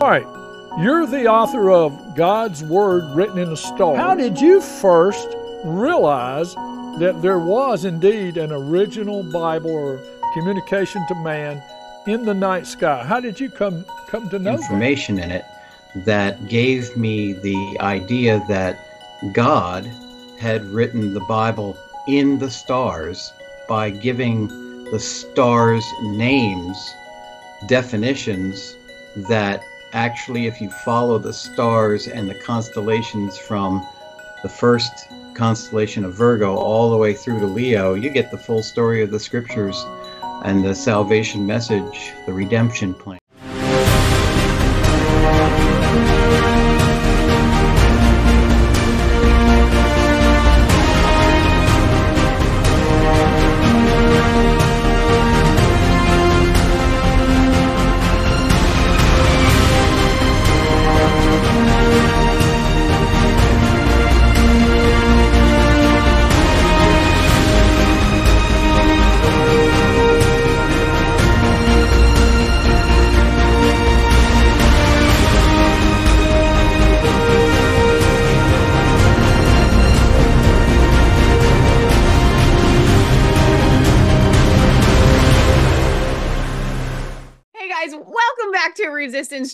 All right, you're the author of God's Word Written in the Stars. How did you first realize that there was indeed an original Bible or communication to man in the night sky? How did you come come to know information that? in it that gave me the idea that God had written the Bible in the stars by giving the stars names, definitions that actually, if you follow the stars and the constellations from the first constellation of Virgo all the way through to Leo, you get the full story of the scriptures and the salvation message, the redemption plan.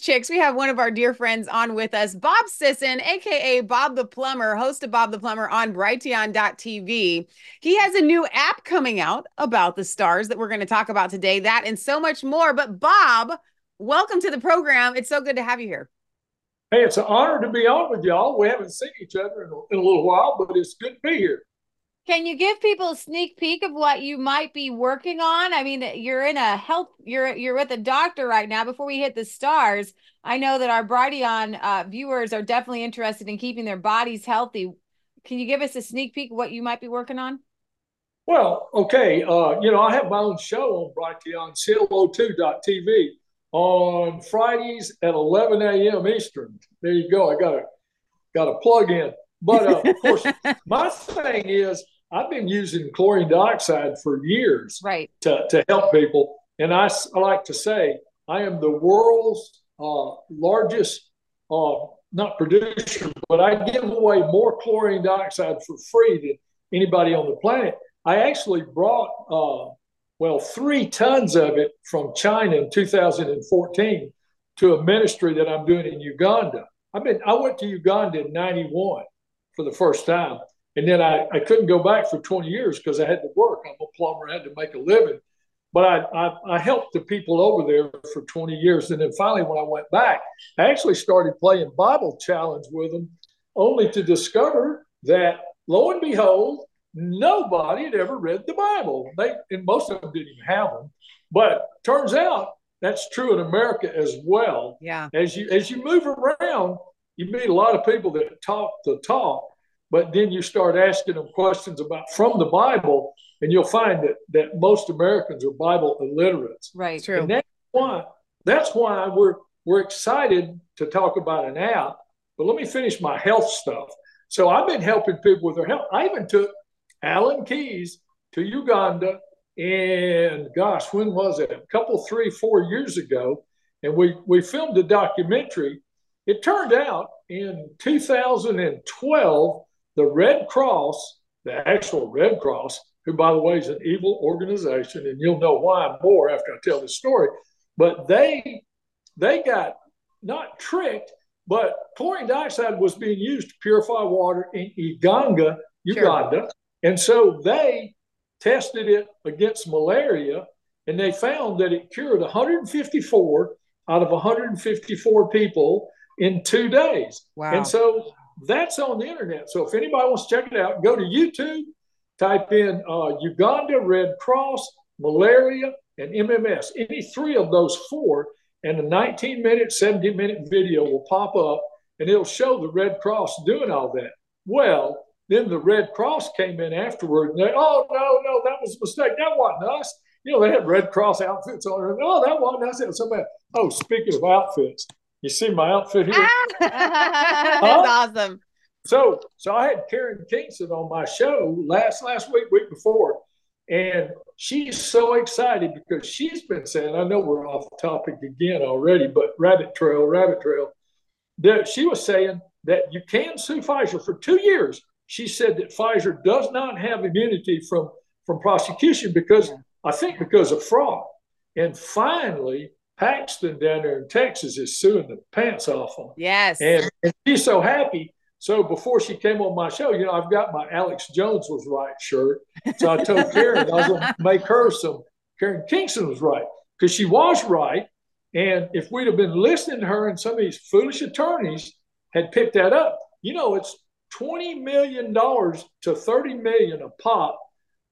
Chicks, we have one of our dear friends on with us, Bob Sisson, aka Bob the Plumber, host of Bob the Plumber on Brighteon.tv. He has a new app coming out about the stars that we're going to talk about today, that and so much more. But Bob, welcome to the program. It's so good to have you here. Hey, it's an honor to be on with y'all. We haven't seen each other in a, in a little while, but it's good to be here. Can you give people a sneak peek of what you might be working on? I mean, you're in a health, you're you're with a doctor right now. Before we hit the stars, I know that our Brighteon uh, viewers are definitely interested in keeping their bodies healthy. Can you give us a sneak peek of what you might be working on? Well, okay. Uh, you know, I have my own show on Brighteon, CLO2.tv on Fridays at 11 a.m. Eastern. There you go. I got a got a plug in. But uh, of course, my thing is I've been using chlorine dioxide for years right. to, to help people. And I, I like to say I am the world's uh, largest, uh, not producer, but I give away more chlorine dioxide for free than anybody on the planet. I actually brought, uh, well, three tons of it from China in 2014 to a ministry that I'm doing in Uganda. I've been, I went to Uganda in 91 for the first time. And then I, I couldn't go back for 20 years because I had to work. I'm a plumber, I had to make a living. But I, I, I, helped the people over there for 20 years. And then finally, when I went back, I actually started playing Bible Challenge with them, only to discover that, lo and behold, nobody had ever read the Bible. They, and most of them didn't even have them. But turns out that's true in America as well. Yeah. As you as you move around, you meet a lot of people that talk the talk, but then you start asking them questions about from the Bible, and you'll find that that most Americans are Bible illiterates. Right. True. And that's why that's why we're we're excited to talk about an app. But let me finish my health stuff. So I've been helping people with their health. I even took Alan Keyes to Uganda, and gosh, when was it? A couple, three, four years ago, and we we filmed a documentary. It turned out in 2012 the Red Cross, the actual Red Cross, who, by the way, is an evil organization, and you'll know why more after I tell this story. But they they got not tricked, but chlorine dioxide was being used to purify water in Uganda, Uganda, sure. and so they tested it against malaria, and they found that it cured 154 out of 154 people in two days. Wow. And so that's on the internet. So if anybody wants to check it out, go to YouTube, type in uh, Uganda Red Cross, malaria, and MMS. Any three of those four, and a 19 minute, 17 minute video will pop up and it'll show the Red Cross doing all that. Well, then the Red Cross came in afterward and they, oh, no, no, that was a mistake. That wasn't us. You know, they had Red Cross outfits on. Oh, that wasn't us. Somebody, oh, speaking of outfits, you see my outfit here? Ah! That's huh? awesome. So, so I had Karen Kingston on my show last last week, week before, And she's so excited because she's been saying, I know we're off topic again already, but rabbit trail, rabbit trail. That she was saying that you can sue Pfizer for two years. She said that Pfizer does not have immunity from, from prosecution because I think because of fraud. And finally, Paxton down there in Texas is suing the pants off them. Yes. And, and she's so happy. So before she came on my show, you know, I've got my Alex Jones was right shirt. So I told Karen I was going to make her some. Karen Kingston was right because she was right. And if we'd have been listening to her and some of these foolish attorneys had picked that up, you know, it's $20 million to 30 million a pop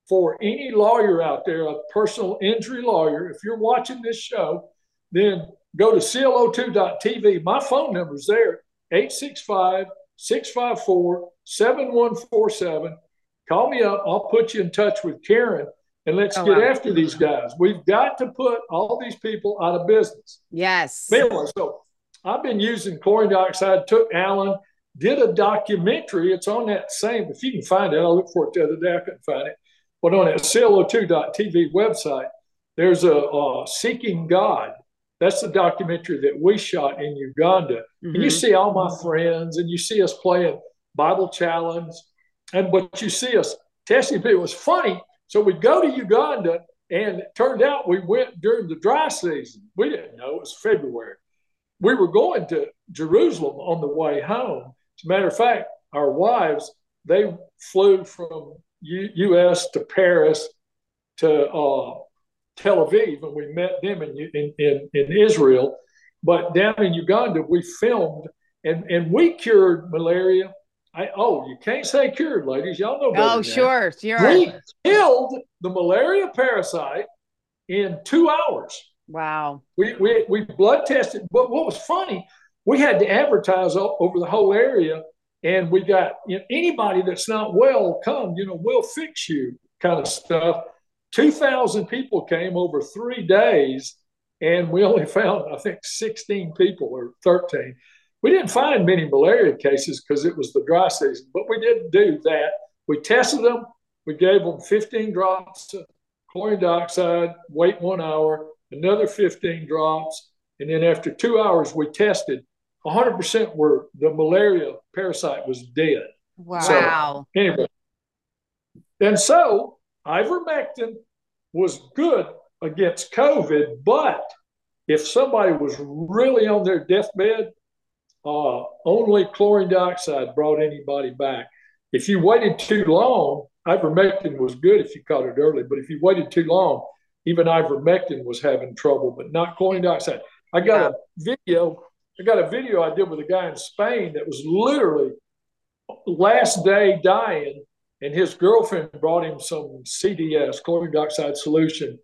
for any lawyer out there, a personal injury lawyer. If you're watching this show, then go to clo2.tv. My phone number is there, 865 654 7147. Call me up. I'll put you in touch with Karen and let's oh, get wow. after these guys. We've got to put all these people out of business. Yes. Anyway, so I've been using chlorine dioxide, took Alan, did a documentary. It's on that same, if you can find it, I'll look for it the other day. I couldn't find it. But on that CLO2.tv website, there's a, a Seeking God that's the documentary that we shot in Uganda. Mm-hmm. And you mm-hmm. see all my friends and you see us playing Bible Challenge. And but you see us testing people. It was funny. So we'd go to Uganda and it turned out we went during the dry season. We didn't know it was February. We were going to Jerusalem on the way home. As a matter of fact, our wives, they flew from U- US to Paris to uh, Tel Aviv, and we met them in, in, in, in Israel. But down in Uganda, we filmed, and, and we cured malaria. I, oh, you can't say cured, ladies. Y'all know better. Oh, sure, sure. We killed the malaria parasite in two hours. Wow. We, we, we blood tested. But what was funny, we had to advertise over the whole area, and we got you know, anybody that's not well, come, you know, we'll fix you kind of stuff. 2,000 people came over three days, and we only found, I think, 16 people or 13. We didn't find many malaria cases because it was the dry season, but we did do that. We tested them. We gave them 15 drops of chlorine dioxide, wait one hour, another 15 drops. And then after two hours, we tested 100% were the malaria parasite was dead. Wow. So, anyway, and so ivermectin was good against COVID, but if somebody was really on their deathbed, uh, only chlorine dioxide brought anybody back. If you waited too long, ivermectin was good if you caught it early, but if you waited too long, even ivermectin was having trouble, but not chlorine dioxide. I got a video. I got a video I did with a guy in Spain that was literally last day dying and his girlfriend brought him some CDS, chlorine dioxide solution.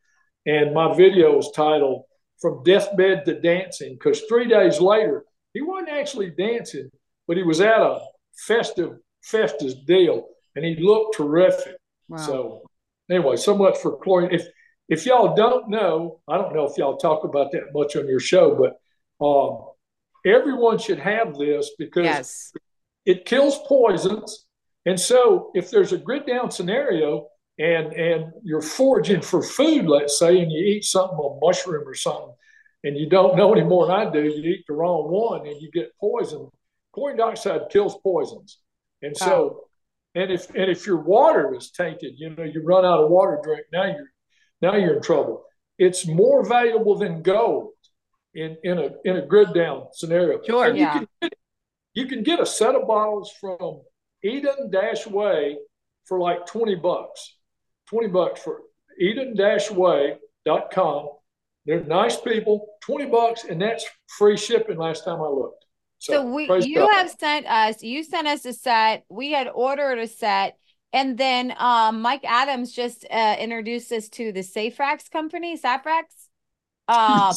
And my video was titled From Deathbed to Dancing, because three days later, he wasn't actually dancing, but he was at a festive, festive deal, and he looked terrific. Wow. So, anyway, so much for chlorine. If if y'all don't know, I don't know if y'all talk about that much on your show, but um, everyone should have this because yes. it kills poisons and so if there's a grid down scenario and and you're foraging for food, let's say, and you eat something a mushroom or something, and you don't know any more than I do, you eat the wrong one and you get poisoned. Chlorine dioxide kills poisons. And so and if and if your water is tainted, you know, you run out of water drink, now you're now you're in trouble. It's more valuable than gold in, in a in a grid down scenario. Sure. And yeah. You can, you can get a set of bottles from Eden Dash Way for like 20 bucks. 20 bucks for eden-way.com. They're nice people, 20 bucks, and that's free shipping last time I looked. So, so we you God. have sent us, you sent us a set. We had ordered a set. And then um, Mike Adams just uh, introduced us to the Safrax company, Safrax. Um,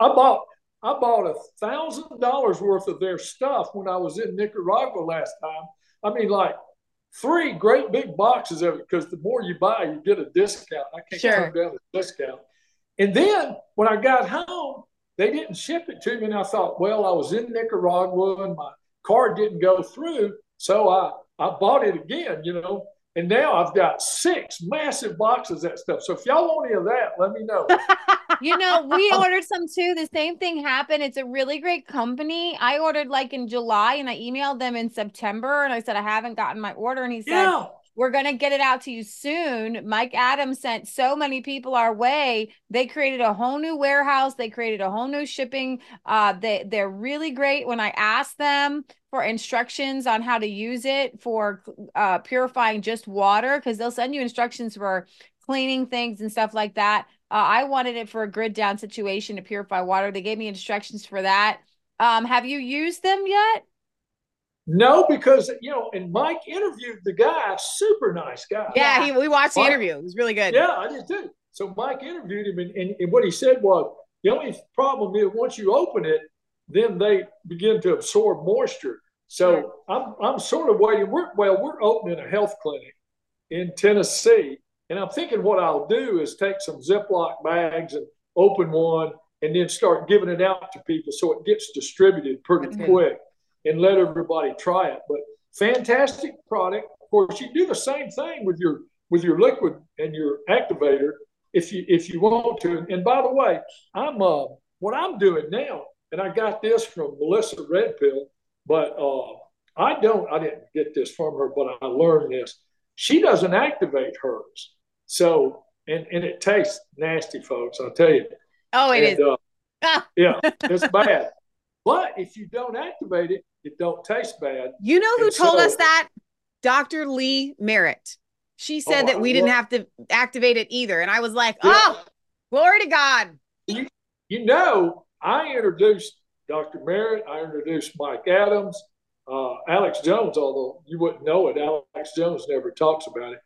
I bought I bought a thousand dollars worth of their stuff when I was in Nicaragua last time. I mean, like three great big boxes of it because the more you buy, you get a discount. I can't sure. turn down the discount. And then when I got home, they didn't ship it to me, and I thought, well, I was in Nicaragua and my card didn't go through, so I I bought it again, you know. And now I've got six massive boxes of that stuff. So if y'all want any of that, let me know. you know, we ordered some too. The same thing happened. It's a really great company. I ordered like in July and I emailed them in September and I said, I haven't gotten my order. And he said, yeah. We're going to get it out to you soon. Mike Adams sent so many people our way. They created a whole new warehouse. They created a whole new shipping. Uh, they, they're really great. When I asked them for instructions on how to use it for uh, purifying just water, because they'll send you instructions for cleaning things and stuff like that. Uh, I wanted it for a grid down situation to purify water. They gave me instructions for that. Um, have you used them yet? No, because you know, and Mike interviewed the guy, super nice guy. Yeah, he, we watched the Mike, interview. It was really good. Yeah, I did too. So Mike interviewed him, and, and, and what he said was the only problem is once you open it, then they begin to absorb moisture. So I'm I'm sort of waiting. We're well, we're opening a health clinic in Tennessee, and I'm thinking what I'll do is take some Ziploc bags and open one, and then start giving it out to people so it gets distributed pretty quick and let everybody try it. But fantastic product. Of course, you do the same thing with your with your liquid and your activator if you if you want to. And by the way, I'm uh what I'm doing now, and I got this from Melissa Redpill, but uh I don't I didn't get this from her, but I learned this. She doesn't activate hers. So and and it tastes nasty, folks. I'll tell you. Oh, it and, is. Uh, yeah, it's bad. But if you don't activate it, it don't taste bad. You know who and told so, us that? Dr. Lee Merritt. She said oh, that we didn't have to activate it either. And I was like, yeah. oh, glory to God. You, you know, I introduced Dr. Merritt, I introduced Mike Adams, uh, Alex Jones, although you wouldn't know it. Alex Jones never talks about it.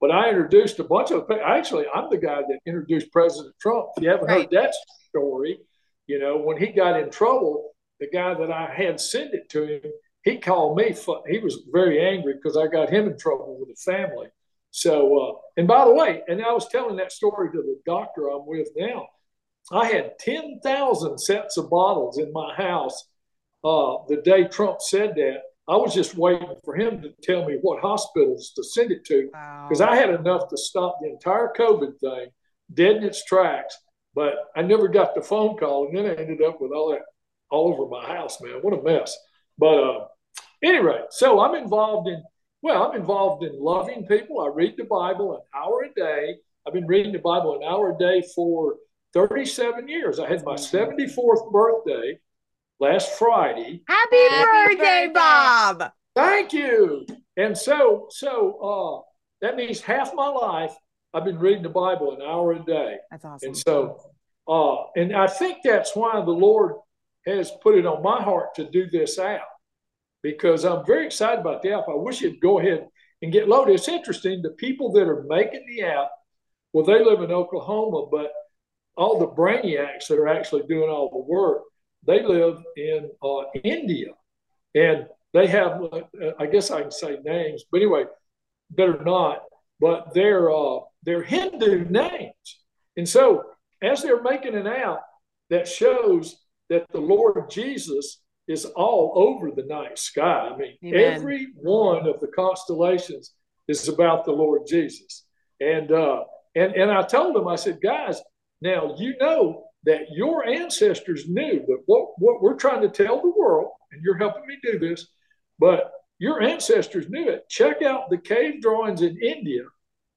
But I introduced a bunch of actually, I'm the guy that introduced President Trump. If you haven't right. heard that story, you know, when he got in trouble, the guy that I had sent it to him, he called me. He was very angry because I got him in trouble with the family. So, uh, and by the way, and I was telling that story to the doctor I'm with now. I had 10,000 sets of bottles in my house uh, the day Trump said that. I was just waiting for him to tell me what hospitals to send it to because wow. I had enough to stop the entire COVID thing dead in its tracks. But I never got the phone call, and then I ended up with all that all over my house, man. What a mess. But uh, anyway, so I'm involved in, well, I'm involved in loving people. I read the Bible an hour a day. I've been reading the Bible an hour a day for 37 years. I had my 74th birthday last Friday. Happy birthday, Bob. Thank you. And so, so uh, that means half my life I've been reading the Bible an hour a day. That's awesome. And so, uh, and I think that's why the Lord has put it on my heart to do this app because I'm very excited about the app. I wish you'd go ahead and get loaded. It's interesting. The people that are making the app, well, they live in Oklahoma, but all the brainiacs that are actually doing all the work, they live in uh, India. And they have, uh, I guess I can say names, but anyway, better not. But they're uh, they're Hindu names, and so as they're making an app that shows that the Lord Jesus is all over the night sky. I mean, Amen. every one of the constellations is about the Lord Jesus. And uh, and and I told them, I said, guys, now you know that your ancestors knew that what, what we're trying to tell the world, and you're helping me do this, but your ancestors knew it. Check out the cave drawings in India,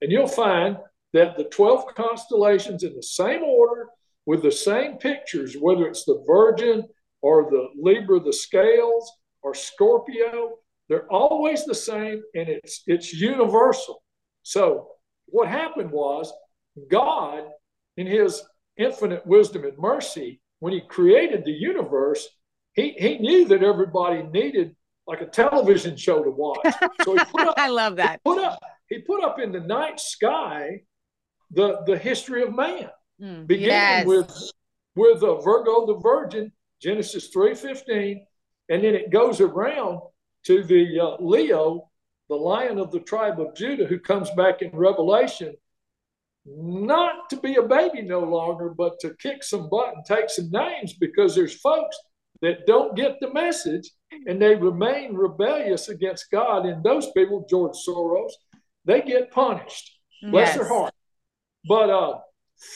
and you'll find that the 12 constellations in the same order with the same pictures, whether it's the Virgin or the Libra, the scales, or Scorpio, they're always the same and it's it's universal. So what happened was God, in his infinite wisdom and mercy, when he created the universe, he, he knew that everybody needed like a television show to watch. So he put up, I love that. He put up, he put up in the night sky the, the history of man. Mm, beginning yes. with with uh, Virgo the Virgin, Genesis three fifteen, and then it goes around to the uh, Leo, the Lion of the tribe of Judah, who comes back in Revelation, not to be a baby no longer, but to kick some butt and take some names, because there's folks that don't get the message and they remain rebellious against God. And those people, George Soros, they get punished. Bless yes. their heart. But uh,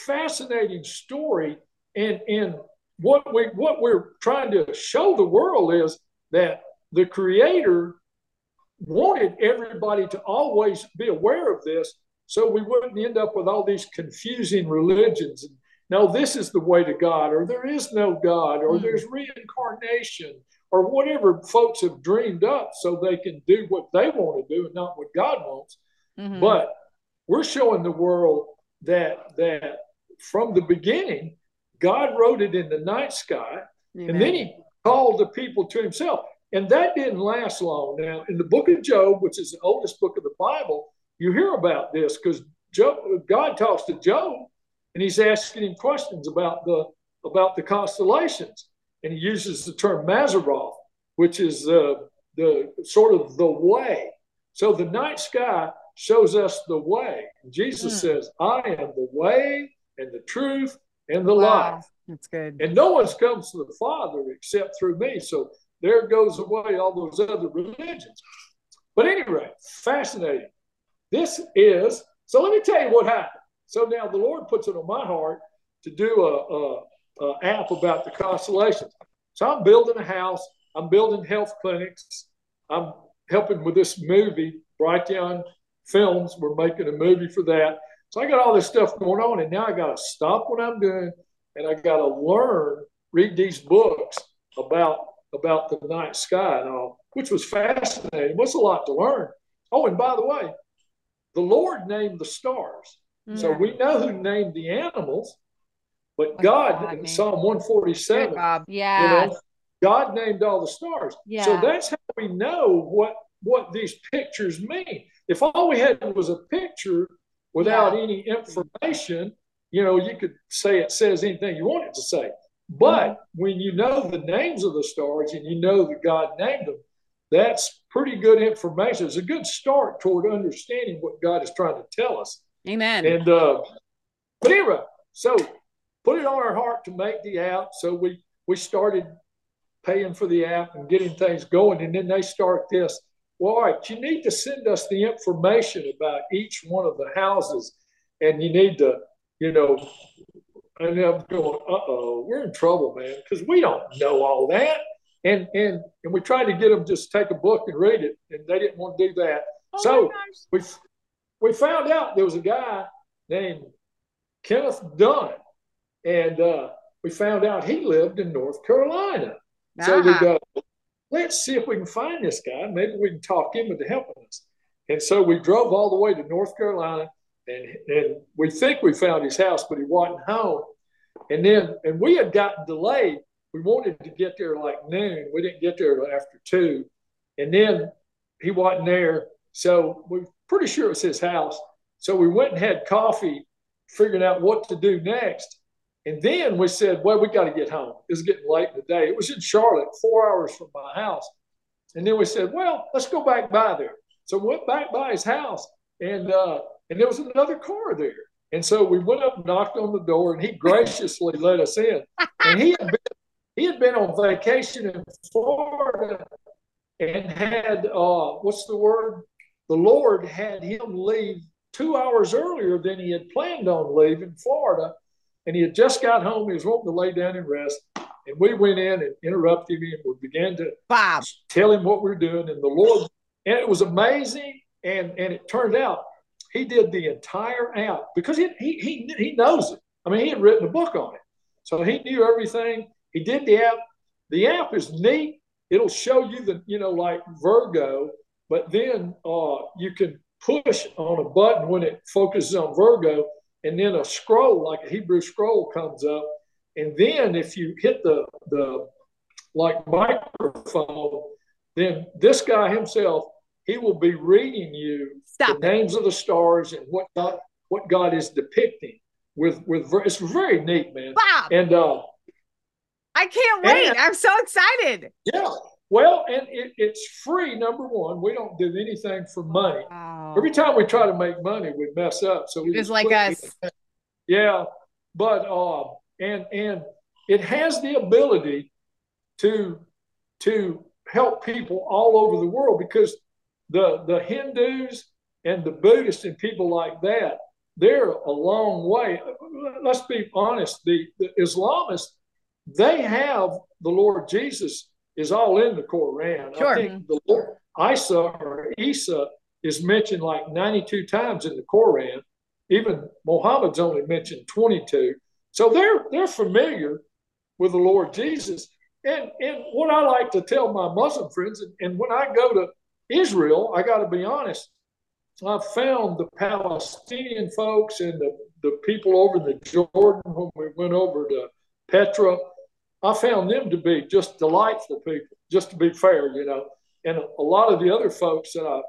fascinating story, and and what we what we're trying to show the world is that the Creator wanted everybody to always be aware of this, so we wouldn't end up with all these confusing religions. And, no, this is the way to God, or there is no God, or mm. there's reincarnation, or whatever folks have dreamed up so they can do what they want to do and not what God wants. Mm-hmm. But we're showing the world that that from the beginning, God wrote it in the night sky, Amen. and then He called the people to Himself. And that didn't last long. Now, in the book of Job, which is the oldest book of the Bible, you hear about this because God talks to Job, and He's asking him questions about the about the constellations, and He uses the term Mazzaroth, which is uh, the sort of the way. So the night sky shows us the way. Jesus mm. says, I am the way and the truth and the wow. life. That's good. And no one comes to the Father except through me. So there goes away all those other religions. But anyway, fascinating. This is, so let me tell you what happened. So now the Lord puts it on my heart to do a, a, a app about the constellations. So I'm building a house. I'm building health clinics. I'm helping with this movie, Brighteon films. We're making a movie for that. So I got all this stuff going on, and now I got to stop what I'm doing, and I got to learn, read these books about about the night sky and all, which was fascinating. What's a lot to learn. Oh, and by the way, the Lord named the stars. Mm-hmm. So we know who named the animals, but God, God in Psalm 147, yeah. You know, God named all the stars. Yeah. So that's how we know what what these pictures mean. If all we had was a picture without yeah. any information, you know, you could say it says anything you want it to say. But when you know the names of the stars and you know that God named them, that's pretty good information. It's a good start toward understanding what God is trying to tell us. Amen. And uh, but anyway, so put it on our heart to make the app. So we we started paying for the app and getting things going, and then they start this well, all right, you need to send us the information about each one of the houses, and you need to, you know, and I'm going, uh oh, we're in trouble, man, because we don't know all that. And and and we tried to get them just take a book and read it, and they didn't want to do that. Oh so we we found out there was a guy named Kenneth Dunn, and uh, we found out he lived in North Carolina. Uh-huh. So we go, let's see if we can find this guy. Maybe we can talk him into helping us. And so we drove all the way to North Carolina, and, and we think we found his house, but he wasn't home. And then, and we had gotten delayed. We wanted to get there like noon. We didn't get there after two. And then he wasn't there. So we're pretty sure it was his house. So we went and had coffee, figuring out what to do next. And then we said, well, we got to get home. It was getting late in the day. It was in Charlotte, four hours from my house. And then we said, well, let's go back by there. So we went back by his house, and uh, and there was another car there. And so we went up, knocked on the door, and he graciously let us in. And he had been, he had been on vacation in Florida and had uh, what's the word? The Lord had him leave two hours earlier than he had planned on leaving Florida and he had just got home. He was wanting to lay down and rest. And we went in and interrupted him and we began to Bob. tell him what we are doing. And the Lord, and it was amazing. And, and it turned out he did the entire app because he, he, he, he knows it. I mean, he had written a book on it. So he knew everything. He did the app. The app is neat. It'll show you the, you know, like Virgo, but then uh, you can push on a button when it focuses on Virgo and then a scroll like a Hebrew scroll comes up, and then if you hit the the like microphone, then this guy himself he will be reading you Stop the it. names of the stars and what God what God is depicting with with it's very neat, man. Bob. And uh, I can't wait! And, I'm so excited. Yeah. Well, and it, it's free. Number one, we don't do anything for money. Wow. Every time we try to make money, we mess up. So it's like us. Yeah, but uh, and and it has the ability to to help people all over the world because the the Hindus and the Buddhists and people like that, they're a long way. Let's be honest. The, the Islamists, they have the Lord Jesus is all in the Quran. Sure. I think the Lord Isa or Isa is mentioned like 92 times in the Quran. Even Muhammad's only mentioned 22. So they're they're familiar with the Lord Jesus. And and what I like to tell my Muslim friends, and, and when I go to Israel, I got to be honest, I found the Palestinian folks and the, the people over the Jordan when we went over to Petra. I found them to be just delightful people, just to be fair, you know. And a, lot of the other folks that I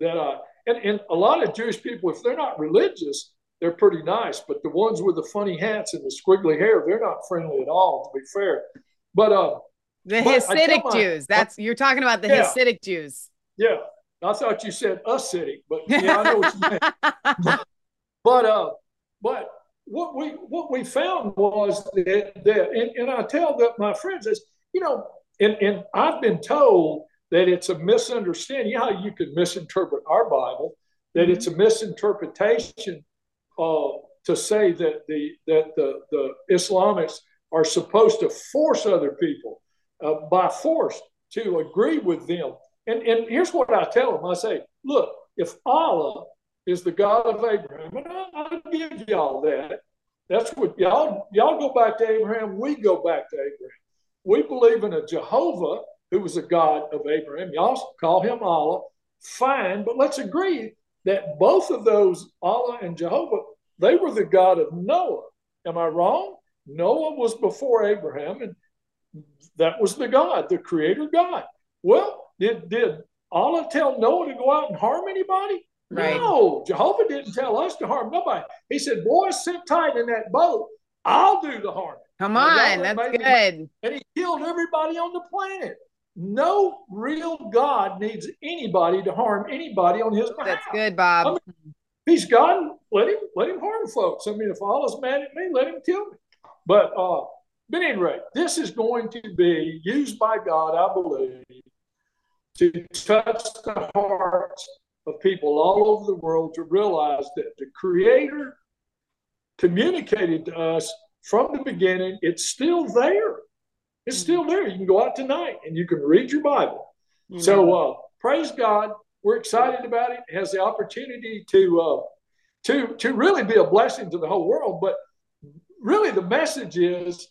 that I and, and a lot of Jewish people, if they're not religious, they're pretty nice. But the ones with the funny hats and the squiggly hair, they're not friendly at all, to be fair. But uh, the Hasidic my, Jews. That's you're talking about the yeah, Hasidic Jews. Yeah, I thought you said acidic, but yeah, I know what you meant. but, but uh, but what we what we found was that, that and, and I tell that my friends is, you know, and, and I've been told that it's a misunderstanding. You know how you could misinterpret our Bible, that mm-hmm. it's a misinterpretation uh, to say that the that the, the Islamists are supposed to force other people uh, by force to agree with them. And, and here's what I tell them I say, look, if Allah is the God of Abraham, and I, I give y'all that, that's what y'all y'all go back to Abraham, we go back to Abraham. We believe in a Jehovah who was a God of Abraham. Y'all call him Allah. Fine, but let's agree that both of those, Allah and Jehovah, they were the God of Noah. Am I wrong? Noah was before Abraham, and that was the God, the creator God. Well, did, did Allah tell Noah to go out and harm anybody? Right. No, Jehovah didn't tell us to harm nobody. He said, Boys, sit tight in that boat. I'll do the harm. Come on, that's good. And he killed everybody on the planet. No real God needs anybody to harm anybody on his behalf. That's good, Bob. I mean, he's God. Let him let him harm folks. I mean, if Allah's mad at me, let him kill me. But uh, but anyway, this is going to be used by God, I believe, to touch the hearts of people all over the world to realize that the Creator communicated to us from the beginning. It's still there. It's mm-hmm. still there. You can go out tonight and you can read your Bible. Mm-hmm. So uh, praise God. We're excited about it. It has the opportunity to uh, to to really be a blessing to the whole world. But really, the message is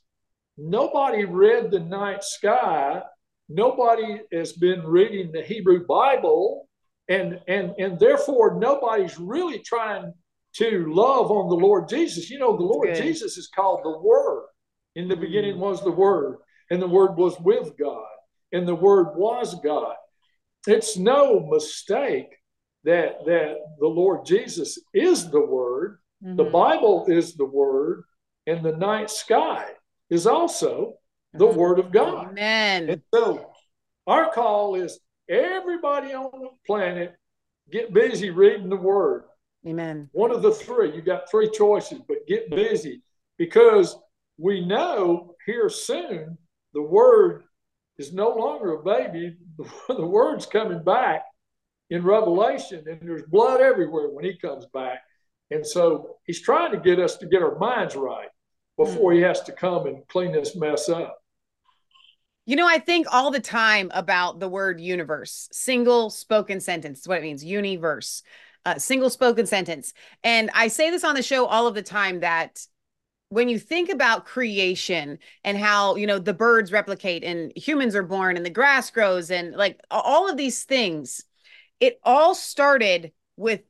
nobody read the night sky. Nobody has been reading the Hebrew Bible, and and and therefore nobody's really trying to love on the Lord Jesus. You know, the Lord Jesus is called the Word. In the beginning mm-hmm. was the Word and the Word was with God, and the Word was God. It's no mistake that that the Lord Jesus is the Word, mm-hmm. the Bible is the Word, and the night sky is also the mm-hmm. Word of God. Amen. And so our call is everybody on the planet get busy reading the Word. Amen. One of the three. You got three choices, but get busy because we know here soon the word is no longer a baby. The word's coming back in Revelation, and there's blood everywhere when he comes back. And so he's trying to get us to get our minds right before he has to come and clean this mess up. You know, I think all the time about the word universe, single spoken sentence, what it means, universe, uh, single spoken sentence. And I say this on the show all of the time that when you think about creation and how you know the birds replicate and humans are born and the grass grows and like all of these things it all started with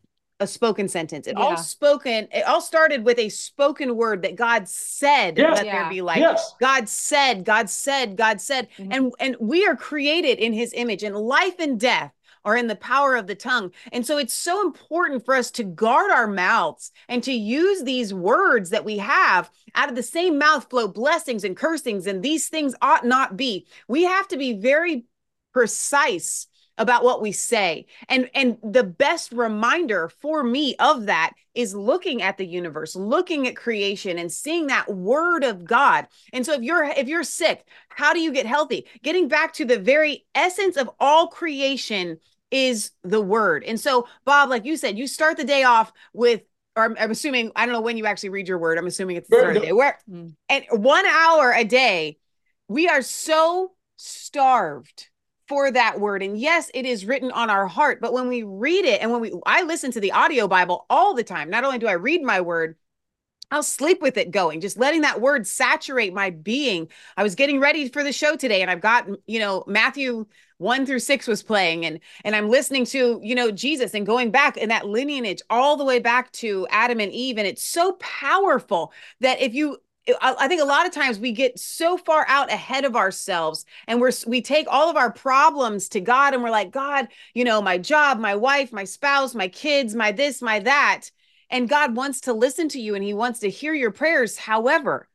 a spoken sentence it yeah. all spoken it all started with a spoken word that god said yes. let yeah. there be light yes. god said god said god said mm-hmm. and and we are created in his image and life and death are in the power of the tongue. And so it's so important for us to guard our mouths and to use these words that we have out of the same mouth flow blessings and cursings, and these things ought not be. We have to be very precise about what we say. And and the best reminder for me of that is looking at the universe, looking at creation and seeing that word of God. And so if you're if you're sick, how do you get healthy? Getting back to the very essence of all creation is the word. And so, Bob, like you said, you start the day off with or I'm, I'm, assuming I don't know when you actually read your word. I'm assuming it's the start of the day. Where mm. and one hour a day, we are so starved for that word. And yes, it is written on our heart, but when we read it and when we I listen to the audio Bible all the time, not only do I read my word, I'll sleep with it going, just letting that word saturate my being. I was getting ready for the show today and I've got, you know, Matthew 1 through 6 was playing and and I'm listening to, you know, Jesus and going back in that lineage all the way back to Adam and Eve and it's so powerful that if you I think a lot of times we get so far out ahead of ourselves and we're we take all of our problems to God and we're like God, you know, my job, my wife, my spouse, my kids, my this, my that. And God wants to listen to you and he wants to hear your prayers. However,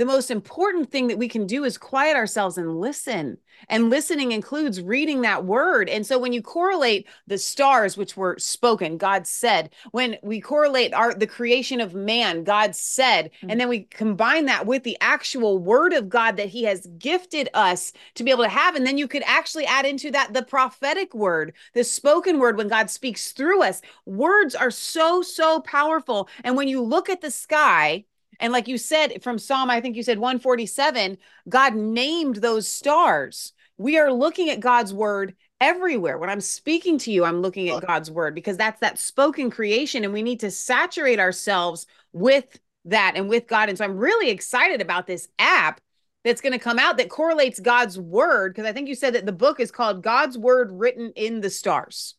the most important thing that we can do is quiet ourselves and listen. And listening includes reading that word. And so when you correlate the stars, which were spoken, God said, when we correlate our the creation of man, God said, mm-hmm. and then we combine that with the actual word of God that He has gifted us to be able to have. And then you could actually add into that the prophetic word, the spoken word when God speaks through us. Words are so, so powerful. And when you look at the sky, and like you said from Psalm, I think you said 147, God named those stars. We are looking at God's word everywhere. When I'm speaking to you, I'm looking at God's word because that's that spoken creation. And we need to saturate ourselves with that and with God. And so I'm really excited about this app that's going to come out that correlates God's word. Because I think you said that the book is called God's Word Written in the Stars.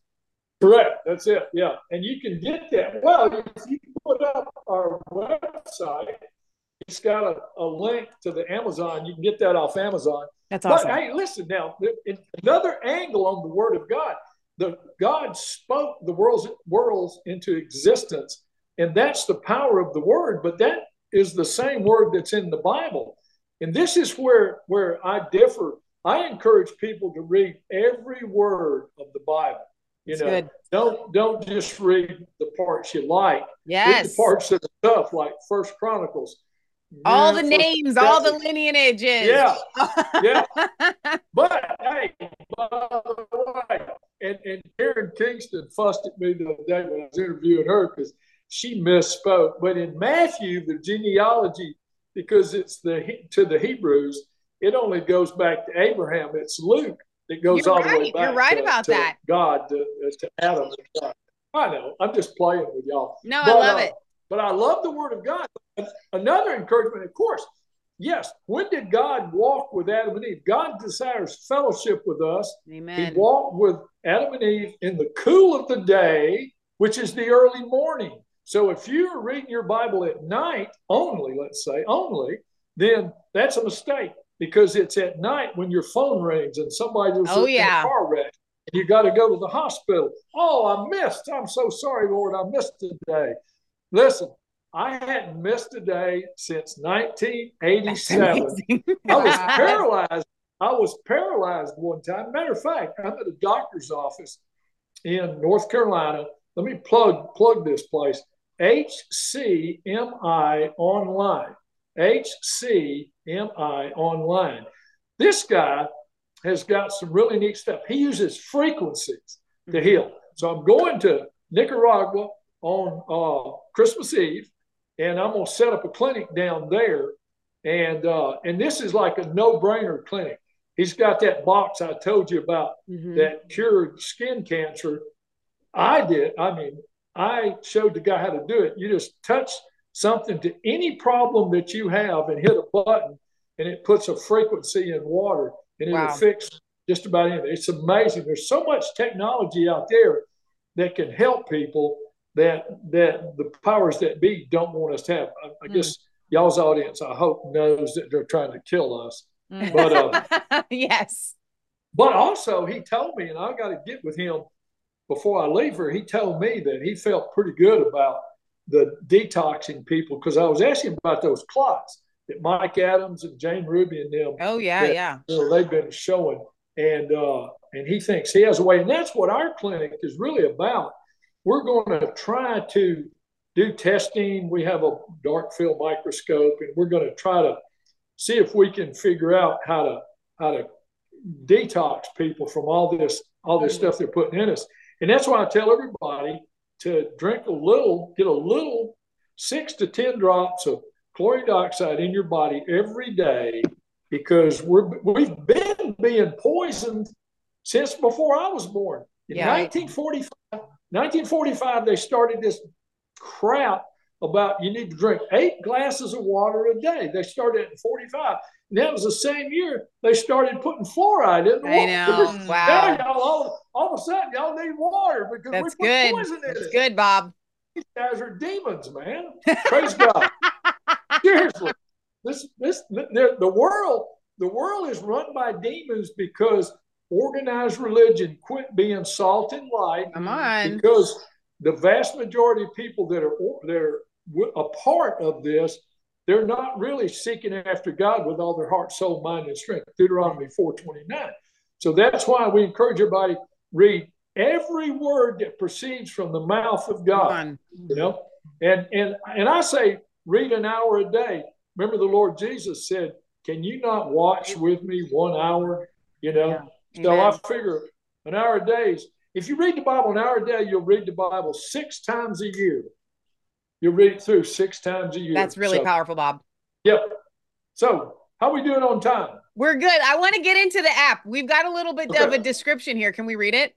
Correct. That's it. Yeah. And you can get that. Well, if you put up our website, it's got a, a link to the Amazon. You can get that off Amazon. That's awesome. But hey, listen now, another angle on the Word of God. The God spoke the worlds worlds into existence, and that's the power of the Word. But that is the same word that's in the Bible, and this is where where I differ. I encourage people to read every word of the Bible. You know, good. don't don't just read the parts you like. Yes. Read the parts that are tough, like First Chronicles. All the names, all the lineages. Yeah. Yeah. but hey, by the way, and, and Karen Kingston fussed at me the other day when I was interviewing her because she misspoke. But in Matthew, the genealogy, because it's the to the Hebrews, it only goes back to Abraham. It's Luke it goes You're all right. the way back. You're right to, about to that. God, to, to Adam and God. I know. I'm just playing with y'all. No, but, I love uh, it. But I love the Word of God. Another encouragement, of course. Yes. When did God walk with Adam and Eve? God desires fellowship with us. Amen. He walked with Adam and Eve in the cool of the day, which is the early morning. So if you're reading your Bible at night only, let's say only, then that's a mistake because it's at night when your phone rings and somebody was oh, yeah. in a car wreck and you got to go to the hospital. Oh, I missed. I'm so sorry, Lord. I missed today. Listen, I hadn't missed a day since 1987. I was paralyzed. I was paralyzed one time. Matter of fact, I'm at a doctor's office in North Carolina. Let me plug plug this place. HCMI online. HCMI online. This guy has got some really neat stuff. He uses frequencies to mm-hmm. heal. So I'm going to Nicaragua on uh, Christmas Eve, and I'm going to set up a clinic down there. And uh, and this is like a no-brainer clinic. He's got that box I told you about mm-hmm. that cured skin cancer. I did. I mean, I showed the guy how to do it. You just touch something to any problem that you have and hit a button and it puts a frequency in water and it'll wow. fix just about anything. It's amazing. There's so much technology out there that can help people that that the powers that be don't want us to have. I, I mm. guess y'all's audience, I hope, knows that they're trying to kill us. Mm. But uh, yes. But also, he told me, and I got to get with him before I leave here. He told me that he felt pretty good about the detoxing people because I was asking about those clots that Mike Adams and Jane Ruby and them. Oh yeah, that, yeah. You know, they've been showing, and uh, and he thinks he has a way, and that's what our clinic is really about. We're going to try to do testing. We have a dark field microscope, and we're going to try to see if we can figure out how to how to detox people from all this all this stuff they're putting in us. And that's why I tell everybody to drink a little, get a little six to 10 drops of chlorine dioxide in your body every day because we're, we've been being poisoned since before I was born. In yeah. 1945, 1945, they started this crap about you need to drink eight glasses of water a day. They started at 45. And that was the same year they started putting fluoride in the water. I know. Wow. Now, all, all of a sudden, y'all need water because That's we put good. poison in That's it. good, Bob. These guys are demons, man. Praise God. Seriously. This, this, the, the world, the world is run by demons because organized religion quit being salt and light. Come on. Because the vast majority of people that are that are a part of this they're not really seeking after God with all their heart, soul, mind, and strength. Deuteronomy 4:29. So that's why we encourage everybody read every word that proceeds from the mouth of God. You know, and and and I say read an hour a day. Remember, the Lord Jesus said, "Can you not watch with me one hour?" You know. Yeah. So I figure an hour a day. If you read the Bible an hour a day, you'll read the Bible six times a year you read it through six times a year. That's really so, powerful, Bob. Yep. So, how are we doing on time? We're good. I want to get into the app. We've got a little bit okay. of a description here. Can we read it?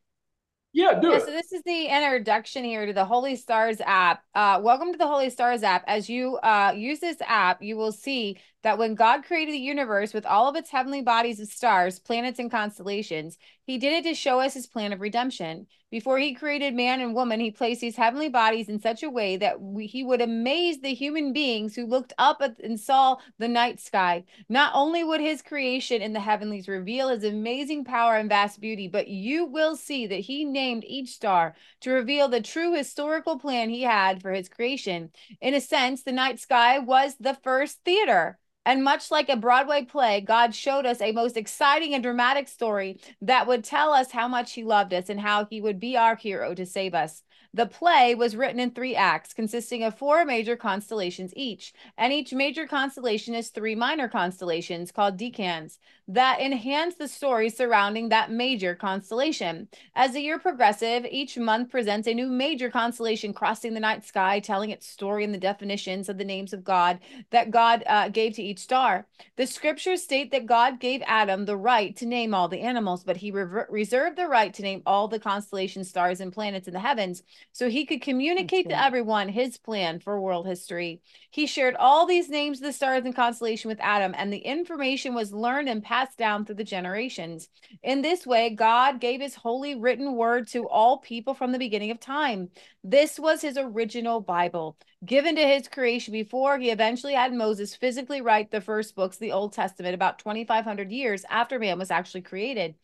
Yeah, do yeah, it. So this is the introduction here to the Holy Stars app. Uh, welcome to the Holy Stars app. As you uh, use this app, you will see that when God created the universe with all of its heavenly bodies of stars, planets, and constellations, he did it to show us his plan of redemption. Before he created man and woman, he placed these heavenly bodies in such a way that we, he would amaze the human beings who looked up at, and saw the night sky. Not only would his creation in the heavenlies reveal his amazing power and vast beauty, but you will see that he named each star to reveal the true historical plan he had for his creation. In a sense, the night sky was the first theater. And much like a Broadway play, God showed us a most exciting and dramatic story that would tell us how much He loved us and how He would be our hero to save us. The play was written in three acts, consisting of four major constellations each, and each major constellation is three minor constellations called decans that enhance the story surrounding that major constellation. As the year progresses, each month presents a new major constellation crossing the night sky, telling its story and the definitions of the names of God that God uh, gave to each star. The scriptures state that God gave Adam the right to name all the animals, but he re- reserved the right to name all the constellation stars and planets in the heavens so he could communicate to everyone his plan for world history. He shared all these names of the stars and constellation with Adam, and the information was learned and passed down through the generations. In this way, God gave his holy written word to all people from the beginning of time. This was his original Bible, given to his creation before he eventually had Moses physically write the first books, the Old Testament, about 2,500 years after man was actually created.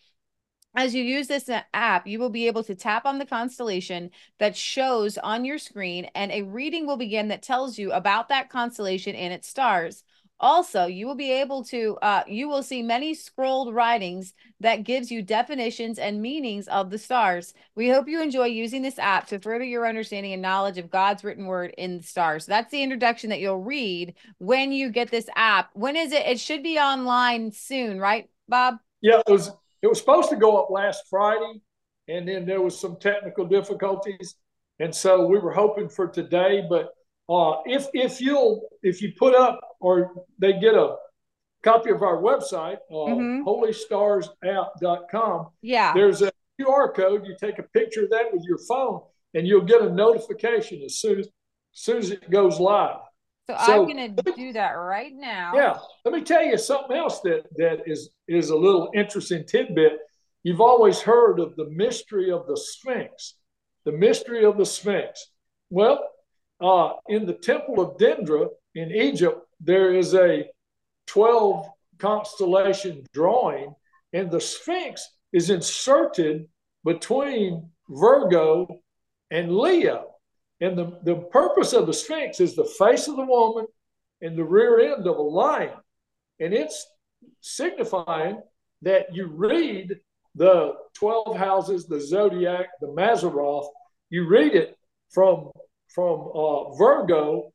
As you use this app, you will be able to tap on the constellation that shows on your screen, and a reading will begin that tells you about that constellation and its stars. Also, you will be able to, uh, you will see many scrolled writings that gives you definitions and meanings of the stars. We hope you enjoy using this app to further your understanding and knowledge of God's written word in the stars. That's the introduction that you'll read when you get this app. When is it? It should be online soon, right, Bob? Yeah, it was it was supposed to go up last Friday, and then there was some technical difficulties, and so we were hoping for today. But uh, if if you'll if you put up or they get a copy of our website, uh, mm-hmm. holystarsapp.com. Yeah, there's a QR code. You take a picture of that with your phone, and you'll get a notification as soon as, as soon as it goes live. So, so I'm going to do that right now. Yeah. Let me tell you something else that that is is a little interesting tidbit. You've always heard of the mystery of the Sphinx. The mystery of the Sphinx. Well, uh, in the Temple of Dendera in Egypt, there is a 12 constellation drawing, and the Sphinx is inserted between Virgo and Leo. And the, the purpose of the Sphinx is the face of the woman and the rear end of a lion. And it's signifying that you read the 12 houses, the zodiac, the Mazzaroth, you read it from, from uh, Virgo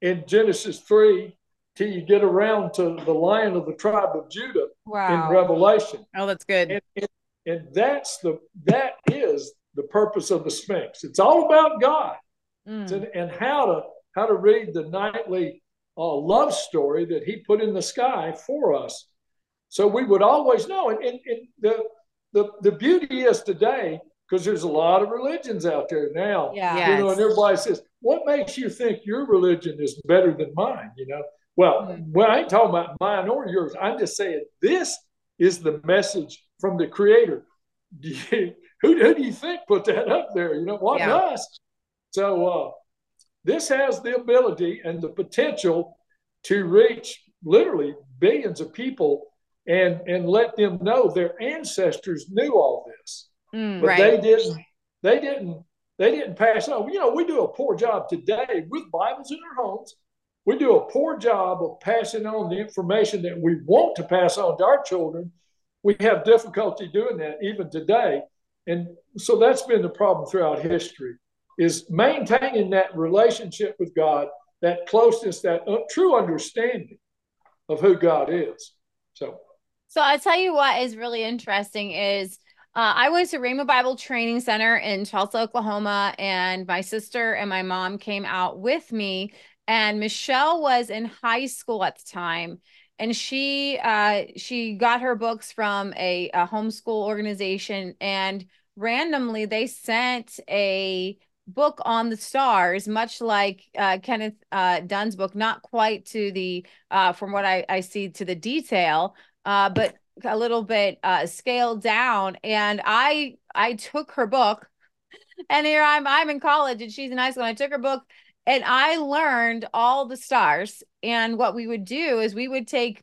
in Genesis 3 till you get around to the lion of the tribe of Judah wow. in Revelation. Oh, that's good. And, and, and, that's the that is the purpose of the Sphinx. It's all about God mm. and, and how to how to read the nightly uh, love story that He put in the sky for us. So we would always know. And, and, and the, the the beauty is today because there's a lot of religions out there now. Yeah. You know, and everybody says, "What makes you think your religion is better than mine?" You know. Well, mm-hmm. well, I ain't talking about mine or yours. I'm just saying this is the message from the Creator. You, who, who do you think put that up there? You know, what yeah. us? So uh, this has the ability and the potential to reach literally billions of people and and let them know their ancestors knew all this, mm, but right. they didn't. They didn't. They didn't pass on. You know, we do a poor job today with Bibles in our homes we do a poor job of passing on the information that we want to pass on to our children. We have difficulty doing that even today. And so that's been the problem throughout history is maintaining that relationship with God, that closeness, that uh, true understanding of who God is. So So I tell you what is really interesting is uh, I went to Rhema Bible Training Center in Tulsa, Oklahoma, and my sister and my mom came out with me and Michelle was in high school at the time and she uh she got her books from a, a homeschool organization and randomly they sent a book on the stars much like uh, kenneth uh, dunn's book not quite to the uh, from what I, I see to the detail uh, but a little bit uh, scaled down. And i i took her book and here i'm i'm in college and she's in high school and i took her book and I learned all the stars. And what we would do is we would take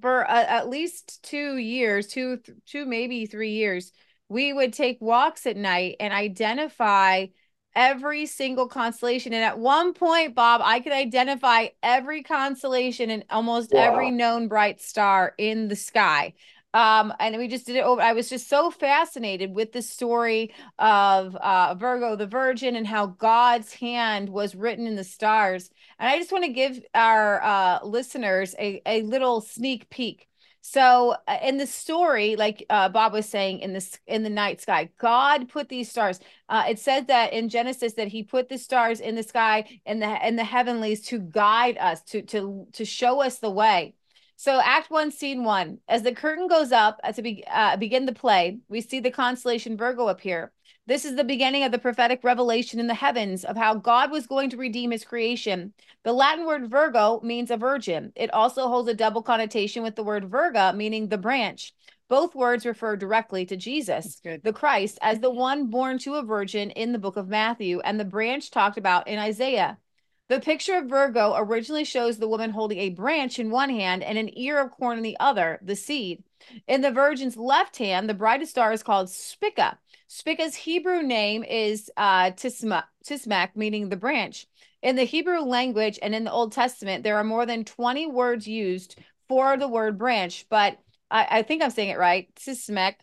for a, at least two years, two, two, maybe three years, we would take walks at night and identify every single constellation. And at one point, Bob, I could identify every constellation and almost wow. every known bright star in the sky. Um, and we just did it over. I was just so fascinated with the story of uh, Virgo, the Virgin, and how God's hand was written in the stars. And I just want to give our uh, listeners a, a little sneak peek. So uh, in the story, like uh, Bob was saying, in this in the night sky, God put these stars. Uh, it says that in Genesis that He put the stars in the sky and the in the heavenlies to guide us, to to to show us the way. So, Act One, Scene One. As the curtain goes up to be, uh, begin the play, we see the constellation Virgo appear. This is the beginning of the prophetic revelation in the heavens of how God was going to redeem his creation. The Latin word Virgo means a virgin. It also holds a double connotation with the word Virga, meaning the branch. Both words refer directly to Jesus, the Christ, as the one born to a virgin in the book of Matthew, and the branch talked about in Isaiah. The picture of Virgo originally shows the woman holding a branch in one hand and an ear of corn in the other, the seed. In the Virgin's left hand, the brightest star is called Spica. Spica's Hebrew name is uh, Tisma, Tismak, meaning the branch. In the Hebrew language and in the Old Testament, there are more than 20 words used for the word branch, but I, I think I'm saying it right. Tismek